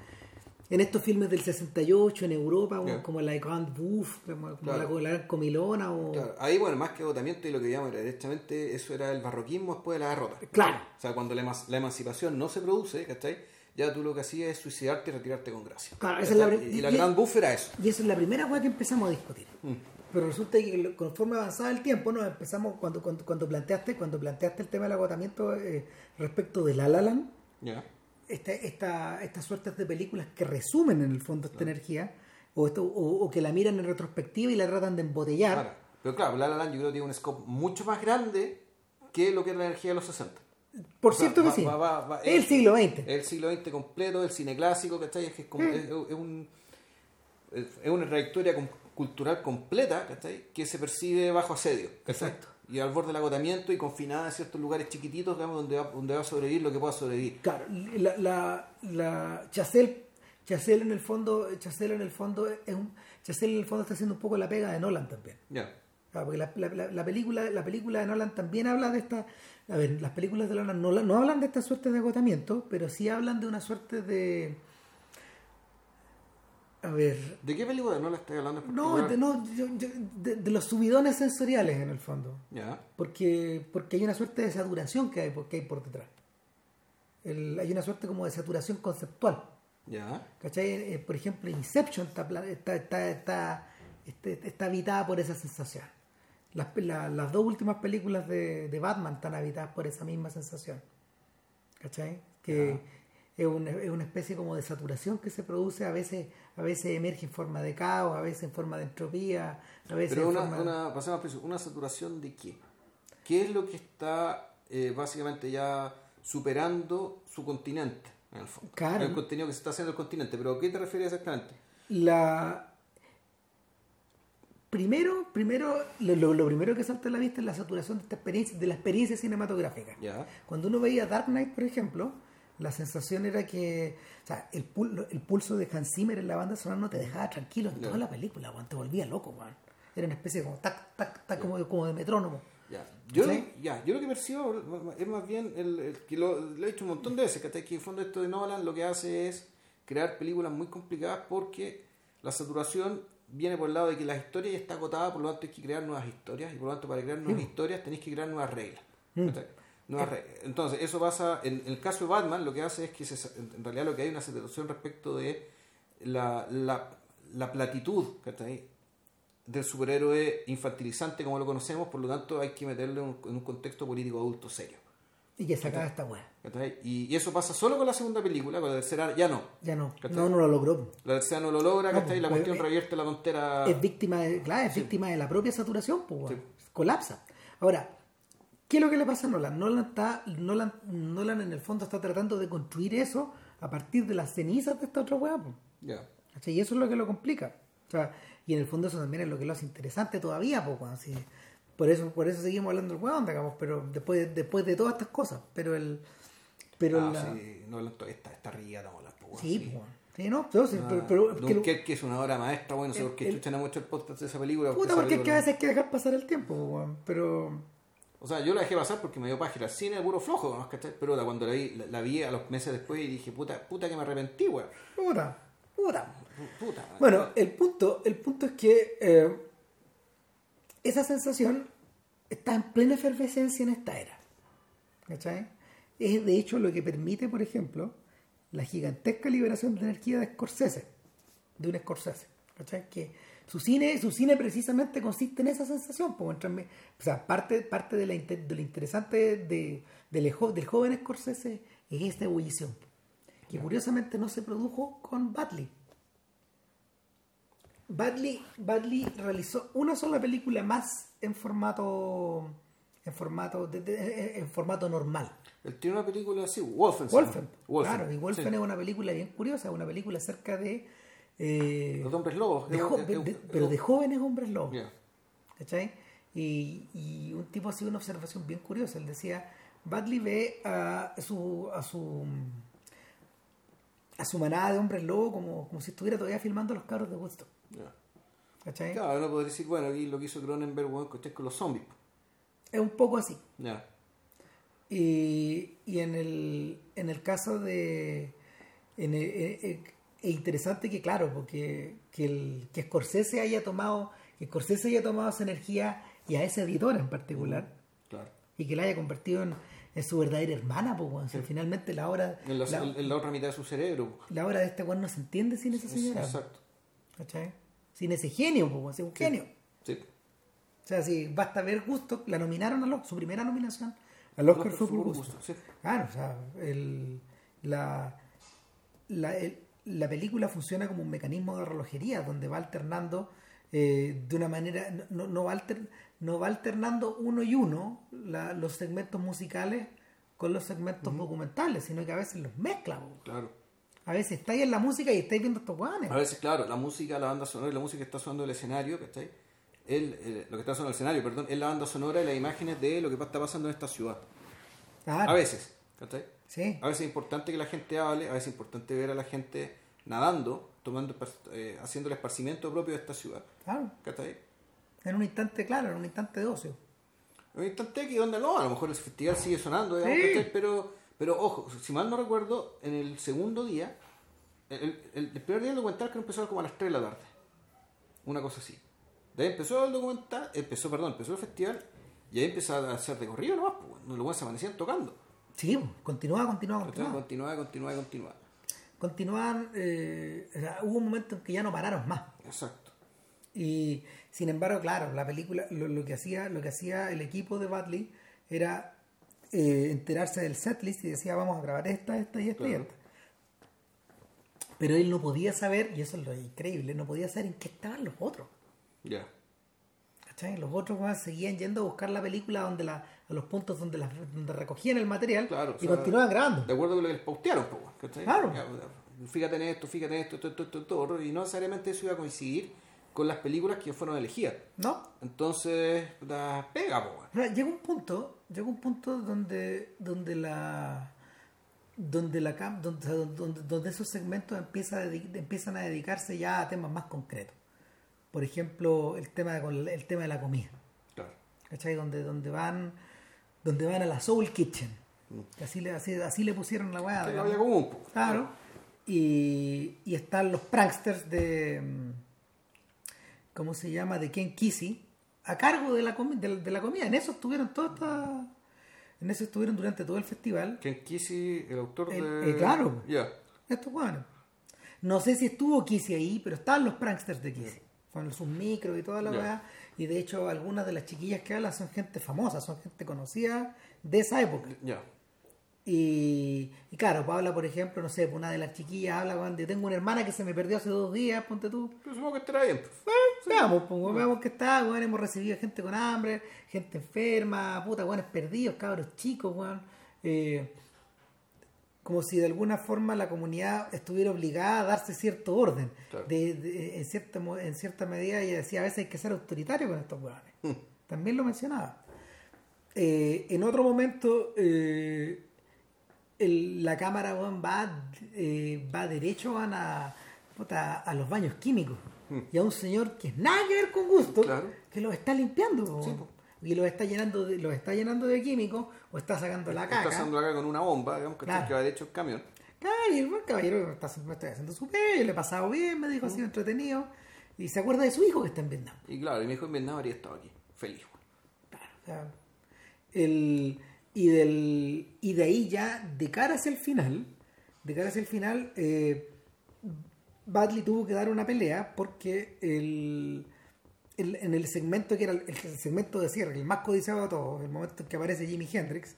en estos filmes del 68 en Europa, Ya. como la Grand Bouffe, como, Claro. la, la Comilona o... Claro, ahí, bueno, más que agotamiento y lo que llamamos era directamente, eso era el barroquismo después de la derrota. Claro. O sea, cuando la, la emancipación no se produce, ¿cachai? ya tú lo que hacías es suicidarte y retirarte con gracia. Claro, esa es la pri- y la y- gran buff era eso. Y esa es la primera weá que empezamos a discutir. Mm. Pero resulta que conforme avanzaba el tiempo, nos empezamos, cuando, cuando, cuando planteaste, cuando planteaste el tema del agotamiento eh, respecto de La La Land, Ya. Esta, esta, estas suertes de películas que resumen en el fondo esta energía, o, esto, o, o que la miran en retrospectiva y la tratan de embotellar. Claro. Pero claro, La La Land yo creo que tiene un scope mucho más grande que lo que era la energía de los 60. Por O sea, cierto que va- sí. va- el siglo XX. El siglo XX completo, el cine clásico, ¿cachai? Es, que es, como- es, es un, es una trayectoria cultural completa, ¿cachai? Que se percibe bajo asedio, ¿cachai? Exacto. Y al borde del agotamiento y confinada en ciertos lugares chiquititos, digamos, donde va, donde va a sobrevivir lo que pueda sobrevivir. Claro, la, la, la Chazelle, Chazelle en el fondo, Chazelle en el fondo es un, Chazelle en el fondo está haciendo un poco la pega de Nolan también. Ya. Claro, porque la, la- la- la película, la película de Nolan también habla de esta. A ver, las películas de Nolan no, no hablan de esta suerte de agotamiento, pero sí hablan de una suerte de. A ver. ¿De qué película no la estoy hablando? No, de, no yo- yo- de, de los subidones sensoriales en el fondo. Ya. Porque, porque hay una suerte de saturación que hay, por- que hay por detrás. El- hay una suerte como de saturación conceptual. Eh, por ejemplo, Inception está, está, está, está, este- está habitada por esa sensación. Las, la- las dos últimas películas de, de Batman están habitadas por esa misma sensación. ¿Cachai? Que es, una, es una especie como de saturación que se produce, a veces, a veces emerge en forma de caos, a veces en forma de entropía, a veces Pero en una, forma de- una, pasemos a preciso, ¿una saturación de qué? ¿Qué es lo que está eh, básicamente ya superando su continente, en el fondo? Claro. El contenido que se está haciendo el continente. ¿Pero a qué te refieres exactamente? La primero, primero lo, primero que salta a la vista es la saturación de esta experiencia, de la experiencia cinematográfica. Ya. Cuando uno veía Dark Knight, por ejemplo, la sensación era que, o sea, el, pul- el pulso de Hans Zimmer en la banda sonora no te dejaba tranquilo en toda la película, weón, te volvía loco, weón. Era una especie como tac, tac, tac, como, como de metrónomo. Ya. Yo, ¿Sí? lo, ya, yo lo que percibo es más bien, el, el- que lo, lo he dicho un montón de veces, que, en el fondo esto de Nolan lo que hace es crear películas muy complicadas porque la saturación viene por el lado de que la historia ya está agotada, por lo tanto hay que crear nuevas historias y por lo tanto para crear nuevas historias tenéis que crear nuevas reglas. ¿cachai? Reglas. Entonces, eso pasa, en, en el caso de Batman, lo que hace es que se en realidad lo que hay una saturación respecto de la, la, la platitud, ¿cachai? del superhéroe infantilizante como lo conocemos, por lo tanto hay que meterlo en un, en un contexto político adulto serio. Y que sacaba esta weá. Y, y eso pasa solo con la segunda película, con la tercera ya no. Ya no, ¿Cachai? no, no lo logró. La tercera no lo logra, No, ¿cachai? la pues, cuestión eh, revierte la tontera. es víctima de, claro, es víctima de la propia saturación, pues. Sí. colapsa. Ahora, ¿qué es lo que le pasa a Nolan? Nolan, está, Nolan, Nolan en el fondo está tratando de construir eso a partir de las cenizas de esta otra. Ya. ¿Cachai? Y eso es lo que lo complica. O sea, y en el fondo eso también es lo que lo hace interesante todavía, pues, weón, sí. Por eso, por eso seguimos hablando del weón, digamos, pero después, de- después de todas estas cosas. Pero el. Pero Ah, la- sí, no, la- está, está arriba, no, la pues, Sí, sí. pues, weón. Sí, no, pero, Ah, pero, pero- que es una obra maestra, bueno, no sé por qué el- chucha no hecho el podcast de esa película. Puta, esa porque es que a veces hay que dejar pasar el tiempo. Pero. O sea, yo la dejé pasar porque me dio página cine, puro flojo, ¿no? ¿cachai? Pero la- cuando la vi, la, la vi a los meses después y dije, puta, puta que me arrepentí, weón. Puta, puta. Puta. Bueno, el punto, el punto es que eh, esa sensación está en plena efervescencia en esta era. ¿Cachai? Es de hecho lo que permite, por ejemplo, la gigantesca liberación de energía de Scorsese, de un Scorsese. ¿Cachai? Que su cine, su cine precisamente consiste en esa sensación. pues, o sea, parte, parte de, la, de lo interesante de, del, jo- del joven Scorsese es esta ebullición, que curiosamente no se produjo con Batley. Badley, Badley realizó una sola película más en formato en formato de- de- en formato normal. Él tiene una película así, Wolfen. Wolfen, Wolfen, claro, y Wolfen sí. es una película bien curiosa, una película acerca de, eh, Los hombres lobos. de de- de- pero de jóvenes hombres lobos. Ya. ¿cachai? Y, y un tipo hacía una observación bien curiosa. Él decía, Badley ve a su, a su a su manada de hombres lobos como, como si estuviera todavía filmando los cabros de Woodstock. Ya. ¿cachai? Claro, uno puede decir, bueno, aquí lo que hizo Cronenberg, bueno, con los zombies. Es un poco así. Ya. Y, y en, el, en el caso de... En el- es interesante que, claro, porque que, el, que Scorsese haya tomado que Scorsese haya tomado esa energía y a ese editor en particular Claro. y que la haya convertido en, su verdadera hermana, pues, weón. O sea, finalmente la obra, En la, la, en la otra mitad de su cerebro. la obra de este weón no se entiende sin esa señora. Exacto. ¿Cachai? Sin ese genio, pues, es un genio. Sí. O sea, si basta ver Gusto, la nominaron al Oscar, su primera nominación al Oscar fue por gusto. sí. Claro, o sea, el, la, la, el- la película funciona como un mecanismo de relojería donde va alternando eh, de una manera, no, no, va alter- no va alternando uno y uno la- los segmentos musicales con los segmentos documentales, sino que a veces los mezcla. Claro. A veces estáis en la música y estáis viendo estos guanes. A veces, claro, la música, la banda sonora y la música que está sonando el escenario, ¿cachai? El, el- lo que está sonando el escenario, perdón, es la banda sonora y las imágenes de lo que está pasando en esta ciudad. Claro, A veces, ¿cachai? Sí, A veces es importante que la gente hable, a veces es importante ver a la gente nadando, tomando, eh, haciendo el esparcimiento propio de esta ciudad, claro. ¿cachai? En un instante, claro, en un instante de ocio. Un instante aquí donde no, a lo mejor el festival sigue sonando, digamos, Sí. ¿cachai? pero, pero ojo, si mal no recuerdo, en el segundo día, el, el- el primer día del documental que empezó como a las 3 de la tarde, una cosa así. De ahí empezó el documental, empezó, perdón, empezó el festival y ahí empezó a hacer de corrido nomás, pues, los buenos se amanecían tocando. Sí, continúa, ¿cachai? continúa. Continuaba, continuaba, continuaba. Continuaban, eh, o sea, hubo un momento en que ya no pararon más. Exacto. Y sin embargo, claro, la película, lo, lo que hacía, lo que hacía el equipo de Badley era eh, enterarse del setlist y decía vamos a grabar esta, esta y esta y Claro. esta. Pero él no podía saber, y eso es lo increíble, no podía saber en qué estaban los otros. Ya. ¿Cachai? Los otros seguían yendo a buscar la película donde la, a los puntos donde, la- donde recogían el material Claro, o y sea, continuaban grabando. De acuerdo con lo que les pautearon, pues. Claro. Fíjate en esto, fíjate en esto, esto, esto, esto, esto, y no necesariamente eso iba a coincidir con las películas que fueron elegidas. ¿No? Entonces, la pega, pues, O llega un punto, llega un punto donde, donde la donde la donde, o donde, donde esos segmentos empieza a empiezan a dedicarse ya a temas más concretos. Por ejemplo, el tema de, el tema de la comida. Claro. ¿Cachai? Donde, donde van donde van a la Soul Kitchen. Así le, así, así le pusieron la weá. Claro. Y, y están los pranksters de. mm, ¿Cómo se llama? De Ken Kesey. A cargo de la, de, la- de la comida. En eso estuvieron todas estas. En eso estuvieron durante todo el festival. Ken Kesey, el autor El- de... eh, claro. Ya. Estos bueno. No sé si estuvo Kesey ahí, pero estaban los pranksters de Kesey. Con sus micros y toda la weá. Y de hecho, algunas de las chiquillas que hablan son gente famosa, son gente conocida de esa época. Ya. Y, y claro, Paula, por ejemplo, no sé, pues una de las chiquillas habla cuando yo tengo una hermana que se me perdió hace dos días, ponte tú. Pero supongo que estará bien, pues. Veamos, pues, veamos que está, weón, hemos recibido gente con hambre, gente enferma, puta, weones perdidos, cabros chicos, weón. Eh, como si de alguna forma la comunidad estuviera obligada a darse cierto orden. Claro. De, de- en, cierta, en cierta medida ella decía, a veces hay que ser autoritario con estos weones. También lo mencionaba. Eh, en otro momento, eh, el- la cámara va, eh, va derecho van a, los baños químicos. Y a un señor que es nada que ver con gusto, Claro. que los está limpiando. Sí, po. Y los está llenando de, los está llenando de químicos o está sacando la Está caca. haciendo acá con una bomba, digamos, que Claro. que va derecho el camión. Claro, y el buen caballero está, me está haciendo su pelo, le he pasado bien, me dijo, ha sido entretenido. Y se acuerda de su hijo que está en Vietnam. Y claro, y mi hijo en Vietnam habría estado aquí. Feliz. Claro, o sea, el, y, del, y de ahí ya, de cara hacia el final, de cara hacia el final, eh, Badley tuvo que dar una pelea porque el, el- en el segmento que era el, el segmento de cierre, el más codiciado de todos, el momento en que aparece Jimi Hendrix,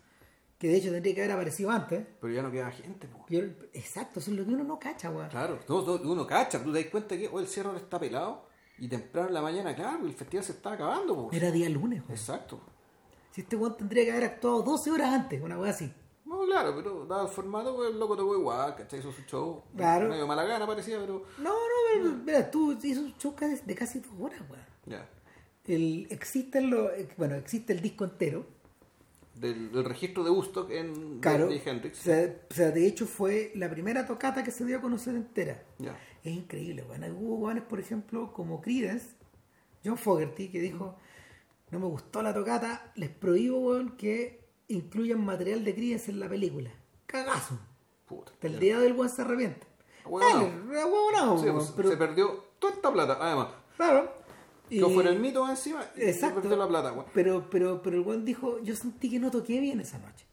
que de hecho tendría que haber aparecido antes. Pero ya no queda gente, pues. exacto, eso es lo que uno no cacha, weón. Claro, no, no, uno cacha, tú te das cuenta que hoy el cierre está pelado y temprano en la mañana, claro, el festival se está acabando. po. Era día lunes, weón. Exacto. Si este weón tendría que haber actuado 12 horas antes, una weá así. No, claro, pero dado el formato, pues, el loco tocó igual, ¿cachai? Hizo su show. Claro. Medio mala gana parecía, pero. No, no, pero, mira, tú hizo un show de casi dos horas, weón. El, existe, lo, bueno, existe el disco entero. Del, del registro de Woodstock en Claro. de O Hendrix. sea, o sea, de hecho fue la primera tocata que se dio a conocer entera. Ya. Es increíble, weón. Hubo weones, por ejemplo, como Creedence, John Fogerty, que dijo, no me gustó la tocata, les prohíbo, que incluyan material de Creedence en la película. Cagazo. Puta. Hasta el día del weón se arrepiente. Ahueonao. Dale, ahueonao, Sí, pues, pero, Se perdió toda esta plata, además. claro. Que fuera el mito encima y Exacto. perdió la plata, weón. Pero, pero, pero el weón dijo, yo sentí que no toqué bien esa noche.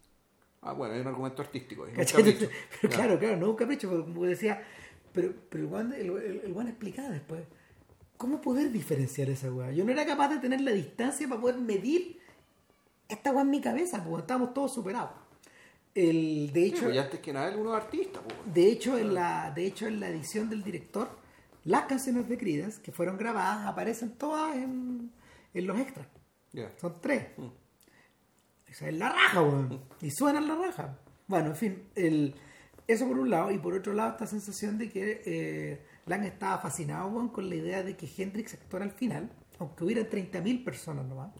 Ah, bueno, hay un argumento artístico. [laughs] Pero claro, claro, no un capricho, porque como decía, pero, pero el Juan el, el- el Juan explicaba después, ¿cómo poder diferenciar esa weá? Yo no era capaz de tener la distancia para poder medir esta weá en mi cabeza, porque estábamos todos superados. El, de Sí, hecho, pues ya antes que nada, él uno es artista. pues. de hecho, en la, de hecho, en la edición del director, las canciones de Creedence que fueron grabadas aparecen todas en, en los extras. Son tres. Esa es la raja, weón. Y suenan la raja. Bueno, en fin, el, eso por un lado. Y por otro lado, esta sensación de que eh, Lang estaba fascinado, weón, con la idea de que Hendrix actuara al final, aunque hubiera 30.000 personas nomás.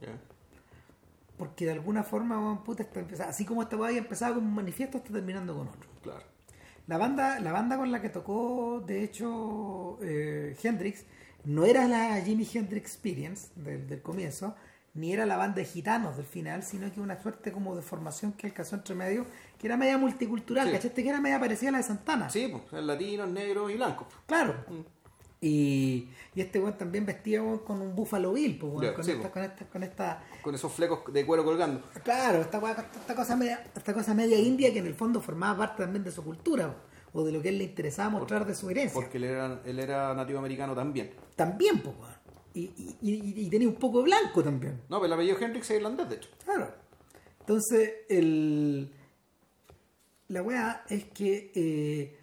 Porque de alguna forma, weón, puta, está empezando- así como esta weá había empezado como un manifiesto, está terminando con otro. Claro. La banda, la banda con la que tocó, de hecho, eh, Hendrix, no era la Jimi Hendrix Experience del, del comienzo, ni era la banda de gitanos del final, sino que una suerte como de formación que alcanzó entre medio, que era media multicultural, Sí. ¿cachaste? Que era media parecida a la de Santana. Sí, pues, el latino, negro y blanco. pues. Claro. Y, y este weón también vestía weón, con un Buffalo Bill, pues, Ya, con, sí, esta, con, esta, con esta Con esos flecos de cuero colgando. Claro, esta, weá- esta cosa media, esta cosa media india que en el fondo formaba parte también de su cultura o de lo que él le interesaba mostrar de su herencia. Porque él era, él era nativo americano también. También, pues, weón. y, y, y- y tenía un poco de blanco también. No, pero el apellido Hendrix es irlandés, de hecho. Claro. Entonces, el... la weá es que eh,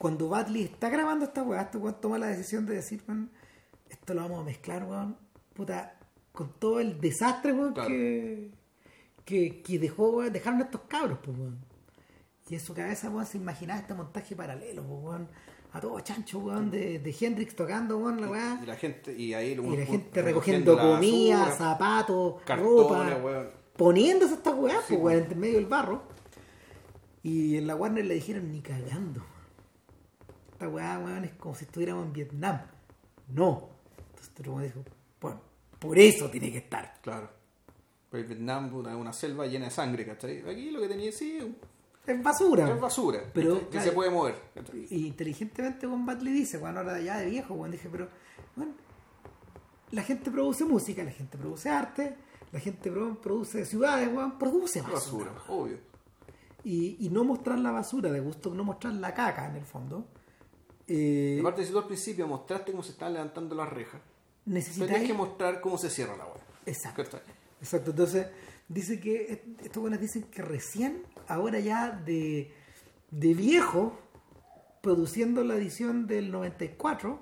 cuando Batley está grabando esta weá, este weón toma la decisión de decir, weón, esto lo vamos a mezclar, weón, puta, con todo el desastre, weón, Claro. que, que, que dejó, weón, dejaron estos cabros, pues, weón. Y en su cabeza, weón, se imaginaba este montaje paralelo, pues, weón, a todo chancho, weón, de, de Hendrix tocando, weón, la weá. Y la gente, y ahí Y la gente recogiendo comida, basura. zapatos, cartones, ropa, weón. poniéndose estas Sí, pues, weón, en medio del barro. Y en la Warner le dijeron ni cagando. Esta weá, weón, es como si estuviéramos en Vietnam. No. Entonces weón dijo, bueno, por eso tiene que estar. Claro. Pues Vietnam es una selva llena de sangre, ¿cachai? Aquí lo que tenía sí Es basura. es basura, Pero, que claro, se puede mover. ¿cachai? Y inteligentemente Juan Batley dice, bueno, ahora ya de viejo, Juan dije, pero bueno, la gente produce música, la gente produce arte, la gente pro- produce ciudades, Juan, produce basura. Basura, obvio. Y, y no mostrar la basura, de gusto no mostrar la caca en el fondo. Eh, aparte, si tú al principio mostraste cómo se estaban levantando las rejas, tenías necesitáis... que mostrar cómo se cierra la web. Exacto. Exacto, entonces dice que est- estos buenos dicen que recién, ahora ya de, de viejo, produciendo la edición del 94,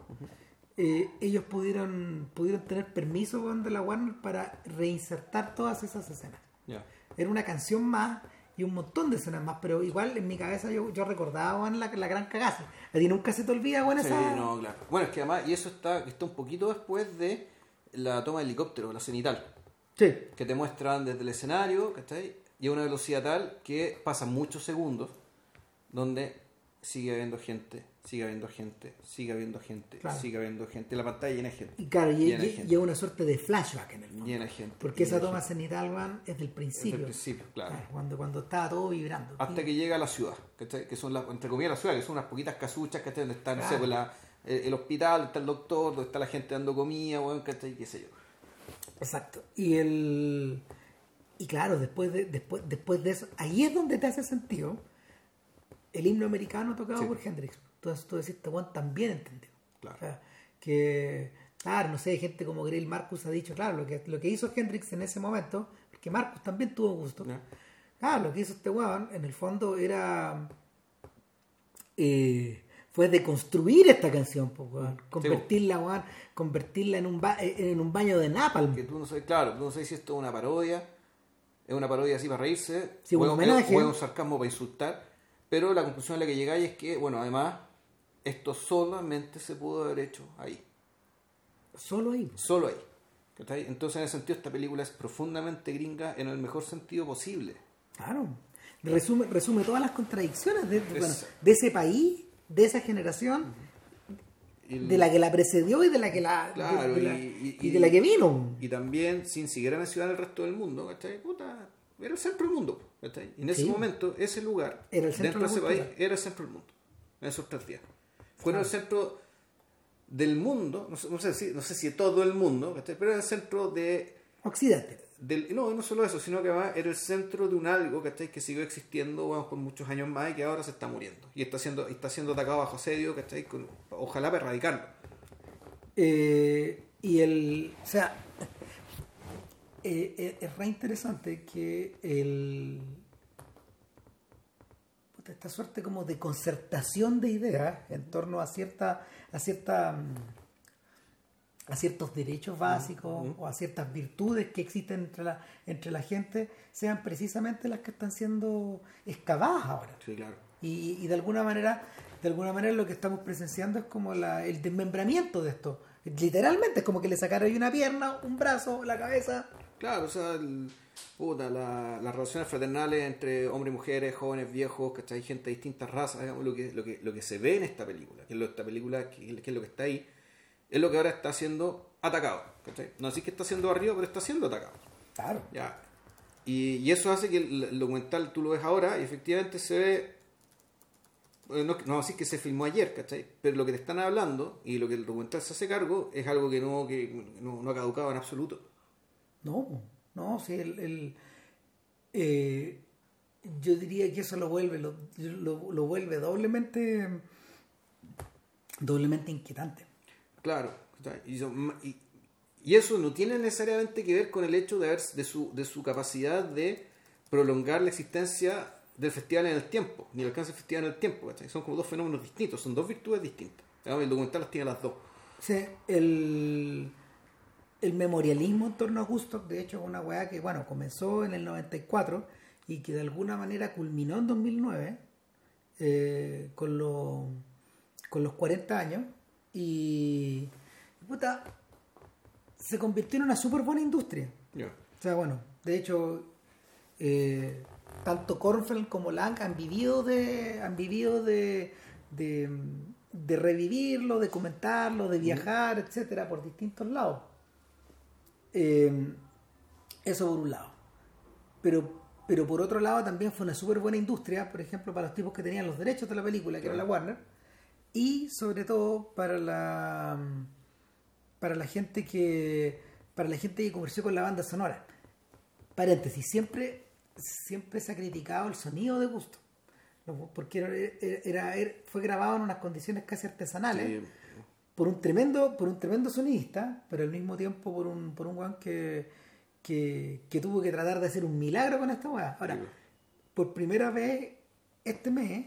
eh, ellos pudieron pudieron tener permiso de la Warner para reinsertar todas esas escenas. Ya. Era una canción más y un montón de escenas más, pero igual en mi cabeza yo, yo recordaba weón, la, la gran cagaza. A ti nunca se te olvida, weón, Sí, esa... no, claro. Bueno, es que además, y eso está, está un poquito después de la toma de helicóptero, la cenital, Sí. que te muestran desde el escenario, ¿cachai? Y a una velocidad tal que pasan muchos segundos donde sigue habiendo gente, sigue habiendo gente, sigue habiendo gente, Claro. sigue habiendo gente. La pantalla llena de gente. Y claro, y, Llena y- gente. y es una suerte de flashback en el fondo. Llena de gente. Porque esa llena de toma cenital, es del principio. Desde el principio, claro. Claro, cuando, cuando estaba todo vibrando. Hasta Y- que llega a la ciudad, ¿cachai? Que son las, entre comillas, la ciudad, que son unas poquitas casuchas, ¿cachai? Donde está, no sé, Claro. pues la- el, el hospital, donde está el doctor, donde está la gente dando comida, weón, ¿cachai? Qué sé yo. Exacto. Y el. Y claro, después de, después, después de eso, ahí es donde te hace sentido el himno americano tocado Sí. por Hendrix. Entonces tú decís, este Juan también entendió. Claro. O sea, que, claro, no sé, gente como Grail Marcus ha dicho, claro, lo que, lo que hizo Hendrix en ese momento, porque Marcus también tuvo gusto. Claro, lo que hizo este weón, en el fondo, era. eh, fue deconstruir esta canción, pues, weón. Convertirla, weón, convertirla en un, ba- en un baño de napalm. Que tú no sabes, claro, tú no sabes si esto es una parodia, es una parodia así para reírse, Sí, o, un homenaje. o es un sarcasmo para insultar, pero la conclusión a la que llegáis es que, bueno, además, esto solamente se pudo haber hecho ahí, Solo ahí. solo ahí. Entonces, en ese sentido, esta película es profundamente gringa en el mejor sentido posible. Claro. Resume, resume todas las contradicciones de, bueno, ese país, de esa generación, de la que la precedió y de la que la, Claro, de, de la- y- y y- de la que vino. y también, sin siquiera mencionar el resto del mundo, ¿cachai? Puta, era el centro del mundo, ¿cachai? Y en ese Sí. momento, ese lugar, Era el centro dentro de ese país, era el centro del mundo, en esos tres días. Fueron el centro del mundo, no sé, no sé si, no sé si todo el mundo. Pero era el centro de Occidente. del, no, no solo eso, sino que además era el centro de un algo ¿cachai? que siguió existiendo bueno, por muchos años más y que ahora se está muriendo. Y está siendo, está siendo atacado bajo asedio, ¿cachai? Con, ojalá para erradicarlo. Eh, y el. O sea, [laughs] eh, eh, es re interesante que el. Esta suerte como de concertación de ideas en torno a cierta. a cierta. mm, a ciertos derechos básicos o a ciertas virtudes que existen entre la, entre la gente sean precisamente las que están siendo excavadas ahora. Sí, claro. Y, y de alguna manera, de alguna manera lo que estamos presenciando es como la, el desmembramiento de esto. Literalmente es como que le sacaron una pierna, un brazo, la cabeza. Claro, o sea, el- puta, la- las relaciones fraternales entre hombres y mujeres, jóvenes, viejos, ¿cachai? Gente de distintas razas, digamos, lo que, lo que, lo que se ve en esta película, que es lo, esta película, que, que es lo que está ahí, es lo que ahora está siendo atacado, ¿cachai? No así que está siendo arriba, pero está siendo atacado. Claro. Ya. Y, y eso hace que el, el documental tú lo ves ahora y efectivamente se ve. eh, No, no así que se filmó ayer, ¿cachai? Pero lo que te están hablando y lo que el documental se hace cargo es algo que no, que no, no ha caducado en absoluto. No, no, sí, el, el- eh, yo diría que eso lo vuelve, lo, lo- lo vuelve doblemente, doblemente inquietante. Claro. Y, son- y, y eso no tiene necesariamente que ver con el hecho de, haber, de, su, de su capacidad de prolongar la existencia del festival en el tiempo, ni el alcance del festival en el tiempo. ¿cachai? Son como dos fenómenos distintos, son dos virtudes distintas. El documental las tiene las dos. Sí, el, el memorialismo en torno a Gusto, de hecho, es una weá que, bueno, comenzó en el 94 y que de alguna manera culminó en 2009 eh, con, lo- con los 40 años y, puta, se convirtió en una súper buena industria. O sea, bueno, de hecho, eh, tanto Kornfeld como Lang han vivido de, han vivido de, de, de revivirlo, de comentarlo, de viajar, etcétera, por distintos lados. Eh, eso por un lado. Pero, pero por otro lado también fue una súper buena industria, por ejemplo, para los tipos que tenían los derechos de la película, que era la Warner, y sobre todo para la para la gente que para la gente que comerció con la banda sonora. Paréntesis, siempre siempre se ha criticado el sonido de gusto. Porque era, era- era- fue grabado en unas condiciones casi artesanales Sí. Por un tremendo por un tremendo sonidista pero al mismo tiempo por un por un weón que, que que tuvo que tratar de hacer un milagro con esta weá ahora Sí. por primera vez este mes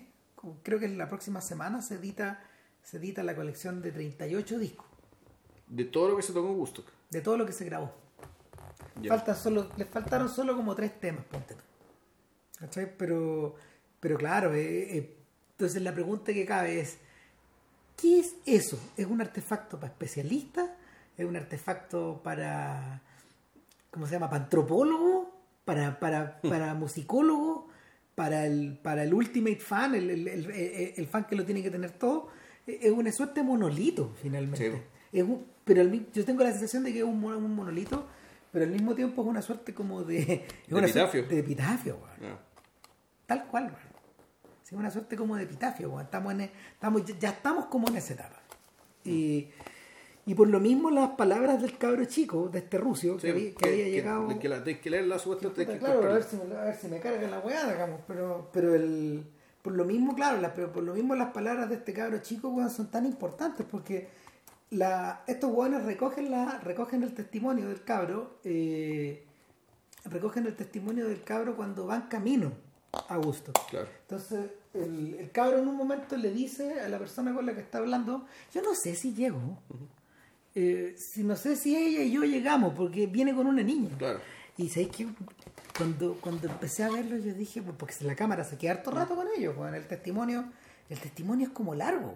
creo que en la próxima semana se edita se edita la colección de 38 discos De todo lo que se tocó en gusto. de todo lo que se grabó solo, les faltaron solo como tres temas, ponte tú. ¿Cachai? Pero, pero claro, eh, eh, entonces la pregunta que cabe es, ¿qué es eso? ¿Es un artefacto para especialistas? ¿Es un artefacto para, ¿cómo se llama? ¿Para antropólogo? ¿Para, para, para musicólogo? ¿Para el, para el ultimate fan? ¿El, el, el- fan que lo tiene que tener todo? Eh, Es una suerte de monolito, finalmente. Sí. Es un- pero yo tengo la sensación de que es un, un monolito, pero al mismo tiempo es una suerte como de... [laughs] es De una epitafio. de epitafio. Ya. Tal cual, weón. Sí, una suerte como de epitafio. Estamos en, e- estamos, ya- estamos como en esa etapa. Y, y por lo mismo las palabras del cabro chico, de este ruso, que, había, que había llegado... Que, que la, que leerla supuestamente. Que claro, a ver, si me, a ver si me carga la weá, digamos, pero, pero el, por lo mismo, claro, la- pero por lo mismo las palabras de este cabro chico, weón, son tan importantes porque la, estos weones recogen, la, recogen el testimonio del cabro, eh, recogen el testimonio del cabro cuando van camino a gusto. Claro. Entonces, el, el cabro en un momento le dice a la persona con la que está hablando, yo no sé si llego, eh, si no sé si ella y yo llegamos, porque viene con una niña. Claro. Y sabéis que cuando, cuando empecé a verlo, yo dije, pues, porque la cámara se queda harto rato con ellos, weón. El testimonio, el testimonio es como largo.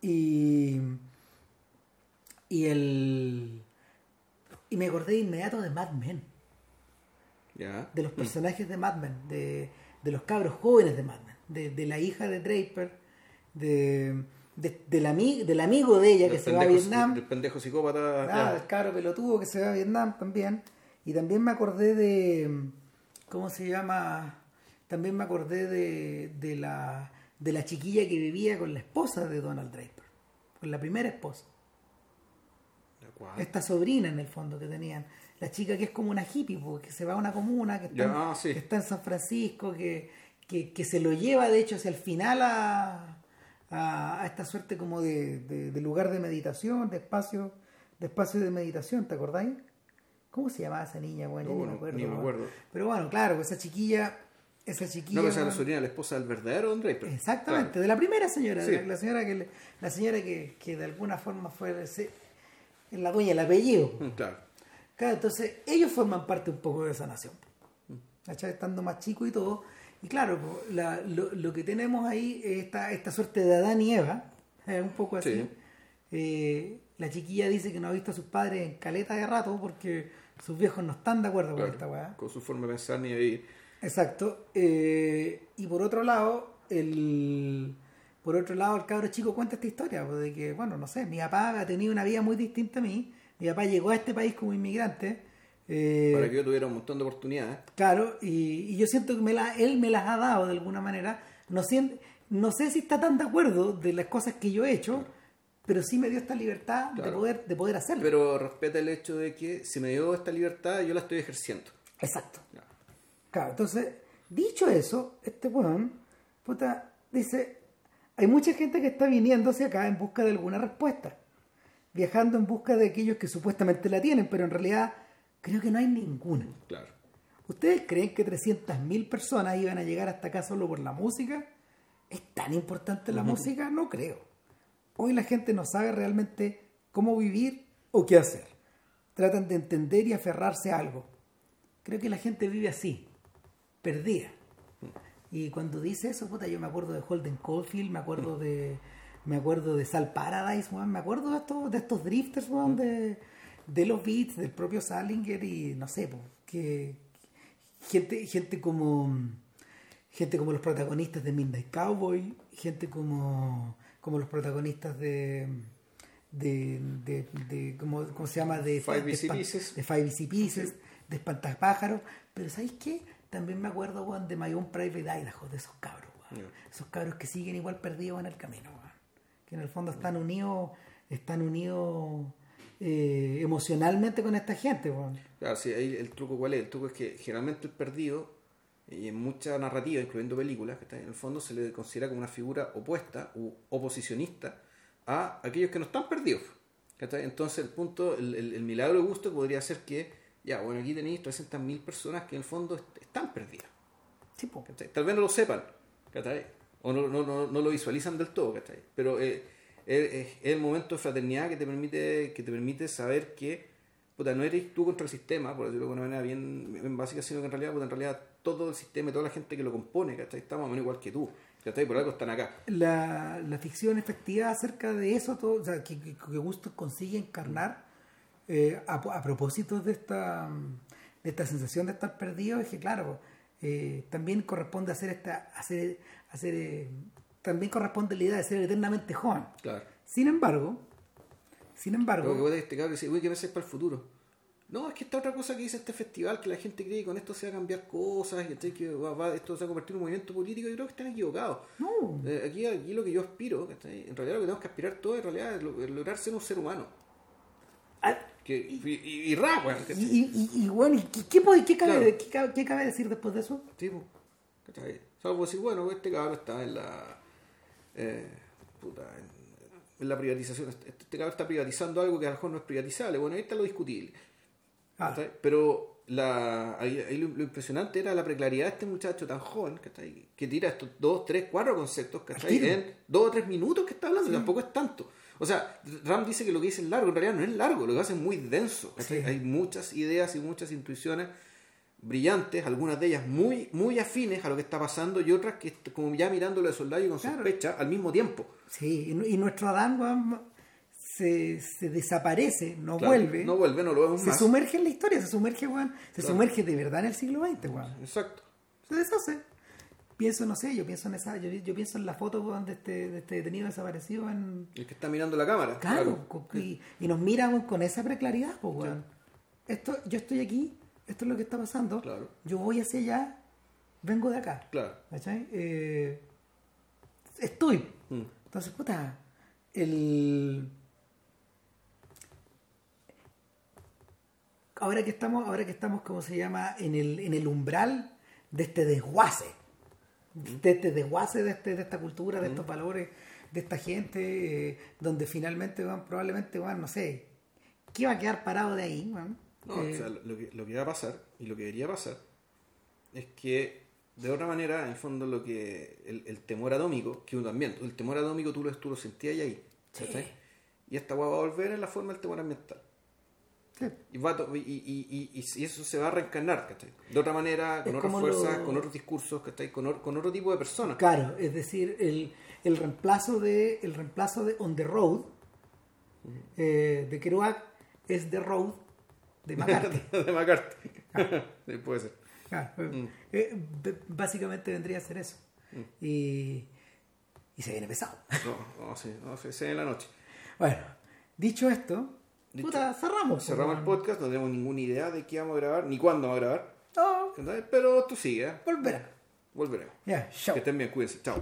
Y, y el y me acordé de inmediato de Mad Men, de los personajes de Mad Men, de, de los cabros jóvenes de Mad Men, de, de la hija de Draper, de, de- del, ami- del amigo de ella que Del se va a Vietnam. Del pendejo psicópata. Ah, el cabro pelotudo que se va a Vietnam también. Y también me acordé de. ¿Cómo se llama? También me acordé de, de, la, de la chiquilla que vivía con la esposa de Donald Draper. Con la primera esposa. Esta sobrina en el fondo que tenían. La chica que es como una hippie, porque que se va a una comuna, que está, Ya, en- ah, sí. que está en San Francisco, que, que, que se lo lleva de hecho hacia el final a, a, a esta suerte como de, de- de lugar de meditación, de espacio, de espacio de meditación, ¿te acordáis? ¿Cómo se llamaba esa niña? Bueno, No, ni me acuerdo. ni me acuerdo. Pero bueno, claro, esa chiquilla, esa chiquilla. No, esa es la esposa del verdadero Don Draper. Exactamente, Claro. de la primera señora, Sí. la, señora que la señora que, que de alguna forma fue se- la dueña del apellido. Mm, Claro. Claro, entonces ellos forman parte un poco de esa nación. ¿cachai? Estando más chicos y todo. Y claro, la- lo, lo que tenemos ahí es esta, esta suerte de Adán y Eva, eh, un poco así. Sí. Eh, la chiquilla dice que no ha visto a sus padres en caleta de rato porque sus viejos no están de acuerdo claro. con esta weá. Con su forma de pensar ni vivir. Exacto. Eh, y por otro lado, el por otro lado, el cabro chico cuenta esta historia, de que, bueno, no sé, mi papá ha tenido una vida muy distinta a mí. Mi papá llegó a este país como inmigrante. Eh, Para que yo tuviera un montón de oportunidades. Claro, y, y yo siento que me la, él me las ha dado de alguna manera. No sé, no sé si está tan de acuerdo de las cosas que yo he hecho, pero sí me dio esta libertad de poder de poder hacerlo. Pero respeta el hecho de que si me dio esta libertad, yo la estoy ejerciendo. Exacto. Claro. Claro, entonces, dicho eso, este weón, puta, dice, hay mucha gente que está viniendo hacia acá en busca de alguna respuesta, viajando en busca de aquellos que supuestamente la tienen, pero en realidad creo que no hay ninguna. Claro. ¿Ustedes creen que 300.000 personas iban a llegar hasta acá solo por la música? ¿Es tan importante la música? No creo. Hoy la gente no sabe realmente cómo vivir o qué hacer. Tratan de entender y aferrarse a algo. Creo que la gente vive así, perdida. Y cuando dice eso, puta, yo me acuerdo de Holden Caulfield, me acuerdo de me acuerdo de Sal Paradise, me acuerdo de estos, de estos drifters, de, de los beats, del propio Salinger y no sé, que gente, gente como gente como los protagonistas de Midnight Cowboy, gente como, como los protagonistas de de, de, de ¿cómo, cómo se llama? De Five de Easy Pieces. de Five Easy Pieces, de Espantapájaros, pero ¿sabéis qué? También me acuerdo, de My Own Private Idaho, de esos cabros. Esos cabros que siguen igual perdidos en el camino. Que en el fondo están unidos, están unidos eh, emocionalmente con esta gente. Claro, sí, ahí el truco cuál es. El truco es que generalmente el perdido, y en mucha narrativa, incluyendo películas, que está en el fondo se le considera como una figura opuesta u oposicionista a aquellos que no están perdidos. Entonces el punto, el, el- el milagro de gusto podría ser que, ya, bueno, aquí tenéis 300.000 personas que en el fondo est- están perdidas. Tal vez no lo sepan, ¿cachai? o no, no, no, no lo visualizan del todo, ¿cachai? pero eh, es, el momento de fraternidad que te permite, que te permite saber que puta, no eres tú contra el sistema, por decirlo de una manera bien, bien básica, sino que en realidad, puta, en realidad todo el sistema y toda la gente que lo compone, ¿cachai? está más o menos igual que tú, ¿cachai? por algo están acá. la, la ficción efectiva acerca de eso, todo, o sea, que, que, que Gusto consigue encarnar eh, a, a propósito de esta, de esta sensación de estar perdido, es que claro, eh, también corresponde hacer esta, hacer, hacer eh, también corresponde la idea de ser eternamente joven. Claro. Sin embargo, sin embargo, Luego que este cabrón dice, uy, ¿qué haces para el futuro? No, es que esta otra cosa que dice este festival, que la gente cree que con esto se va a cambiar cosas, ¿cachai? que va- va- esto se va a convertir en un movimiento político, yo creo que están equivocados. no, Eh, aquí, aquí lo que yo aspiro, en realidad lo que tenemos que aspirar todo en realidad es, lo- lograr ser un ser humano. ah, Que, y, y, y weón, y, bueno, ¿y ¿qué, qué, cabe, Claro. qué cabe- decir después de eso? Sí, ¿cachai? Salvo decir, bueno, este cabrón está en la. Eh, puta, en, en la privatización. Este, este cabrón está privatizando algo que a lo mejor no es privatizable. Bueno, ahí está lo discutible. Ah. Pero la, ahí, ahí lo, lo impresionante era la preclaridad de este muchacho tan joven, que tira estos dos, tres, cuatro conceptos ¿cachai? tiro. en dos o tres minutos que está hablando, tampoco es tanto. O sea, Ram dice que lo que dice es largo, en realidad no es largo, lo que hace es muy denso. Hay muchas ideas y muchas intuiciones brillantes, algunas de ellas muy, muy afines a lo que está pasando y otras que como ya mirándolo de soldado y con Claro. sospecha al mismo tiempo. Sí, y, nu- y nuestro Adán se, se desaparece, no Claro, vuelve. No vuelve, no lo vemos se más. sumerge en la historia, se sumerge, weón, se Claro. sumerge de verdad en el siglo XX, weón. Exacto. Se deshace. Pienso, no sé, yo pienso en esa, yo, yo pienso en la foto de este, de este detenido desaparecido en. El que está mirando la cámara. Claro, y, y nos mira weón, con esa preclaridad, pues. Esto, yo estoy aquí, esto es lo que está pasando, Claro. yo voy hacia allá, vengo de acá. Claro. ¿Cachai? Eh, estoy. Mm. Entonces, puta, el... ahora que estamos, ahora que estamos, ¿cómo se llama? En el, en el umbral de este desguace. De este desguace de, este, de esta cultura, de estos valores, de esta gente, eh, donde finalmente van, probablemente van, no sé, ¿qué va a quedar parado de ahí? man? No, Eh, o sea, lo que, lo que va a pasar y lo que debería pasar es que de otra manera, en el fondo, lo que el, el temor atómico, que uno también, el temor atómico tú lo, tú lo sentías ahí, ¿cachai? Y esta va a volver en la forma del temor ambiental. sí. Y, va y, y- y- y- eso se va a reencarnar, ¿cachai? De otra manera, con Es otras fuerzas, lo- con otros discursos, ¿cachai? Con, or- con otro tipo de personas. Claro, es decir, el, el reemplazo de el reemplazo de On the Road eh, de Kerouac es The Road de McCarthy. [laughs] de McCarthy. Sí, puede ser. Claro, eh, Mm. eh, básicamente vendría a ser eso. Y, y se viene pesado. No, no, sí, no, se en la noche. Bueno, dicho esto, Dicho- puta, cerramos. Cerramos el pues, podcast, no tenemos ninguna idea de qué vamos a grabar, ni cuándo vamos a grabar. No. Pero tú sigue, ¿eh? volverá. volveremos. Ya, chao. Que estén bien, cuídense. Chao.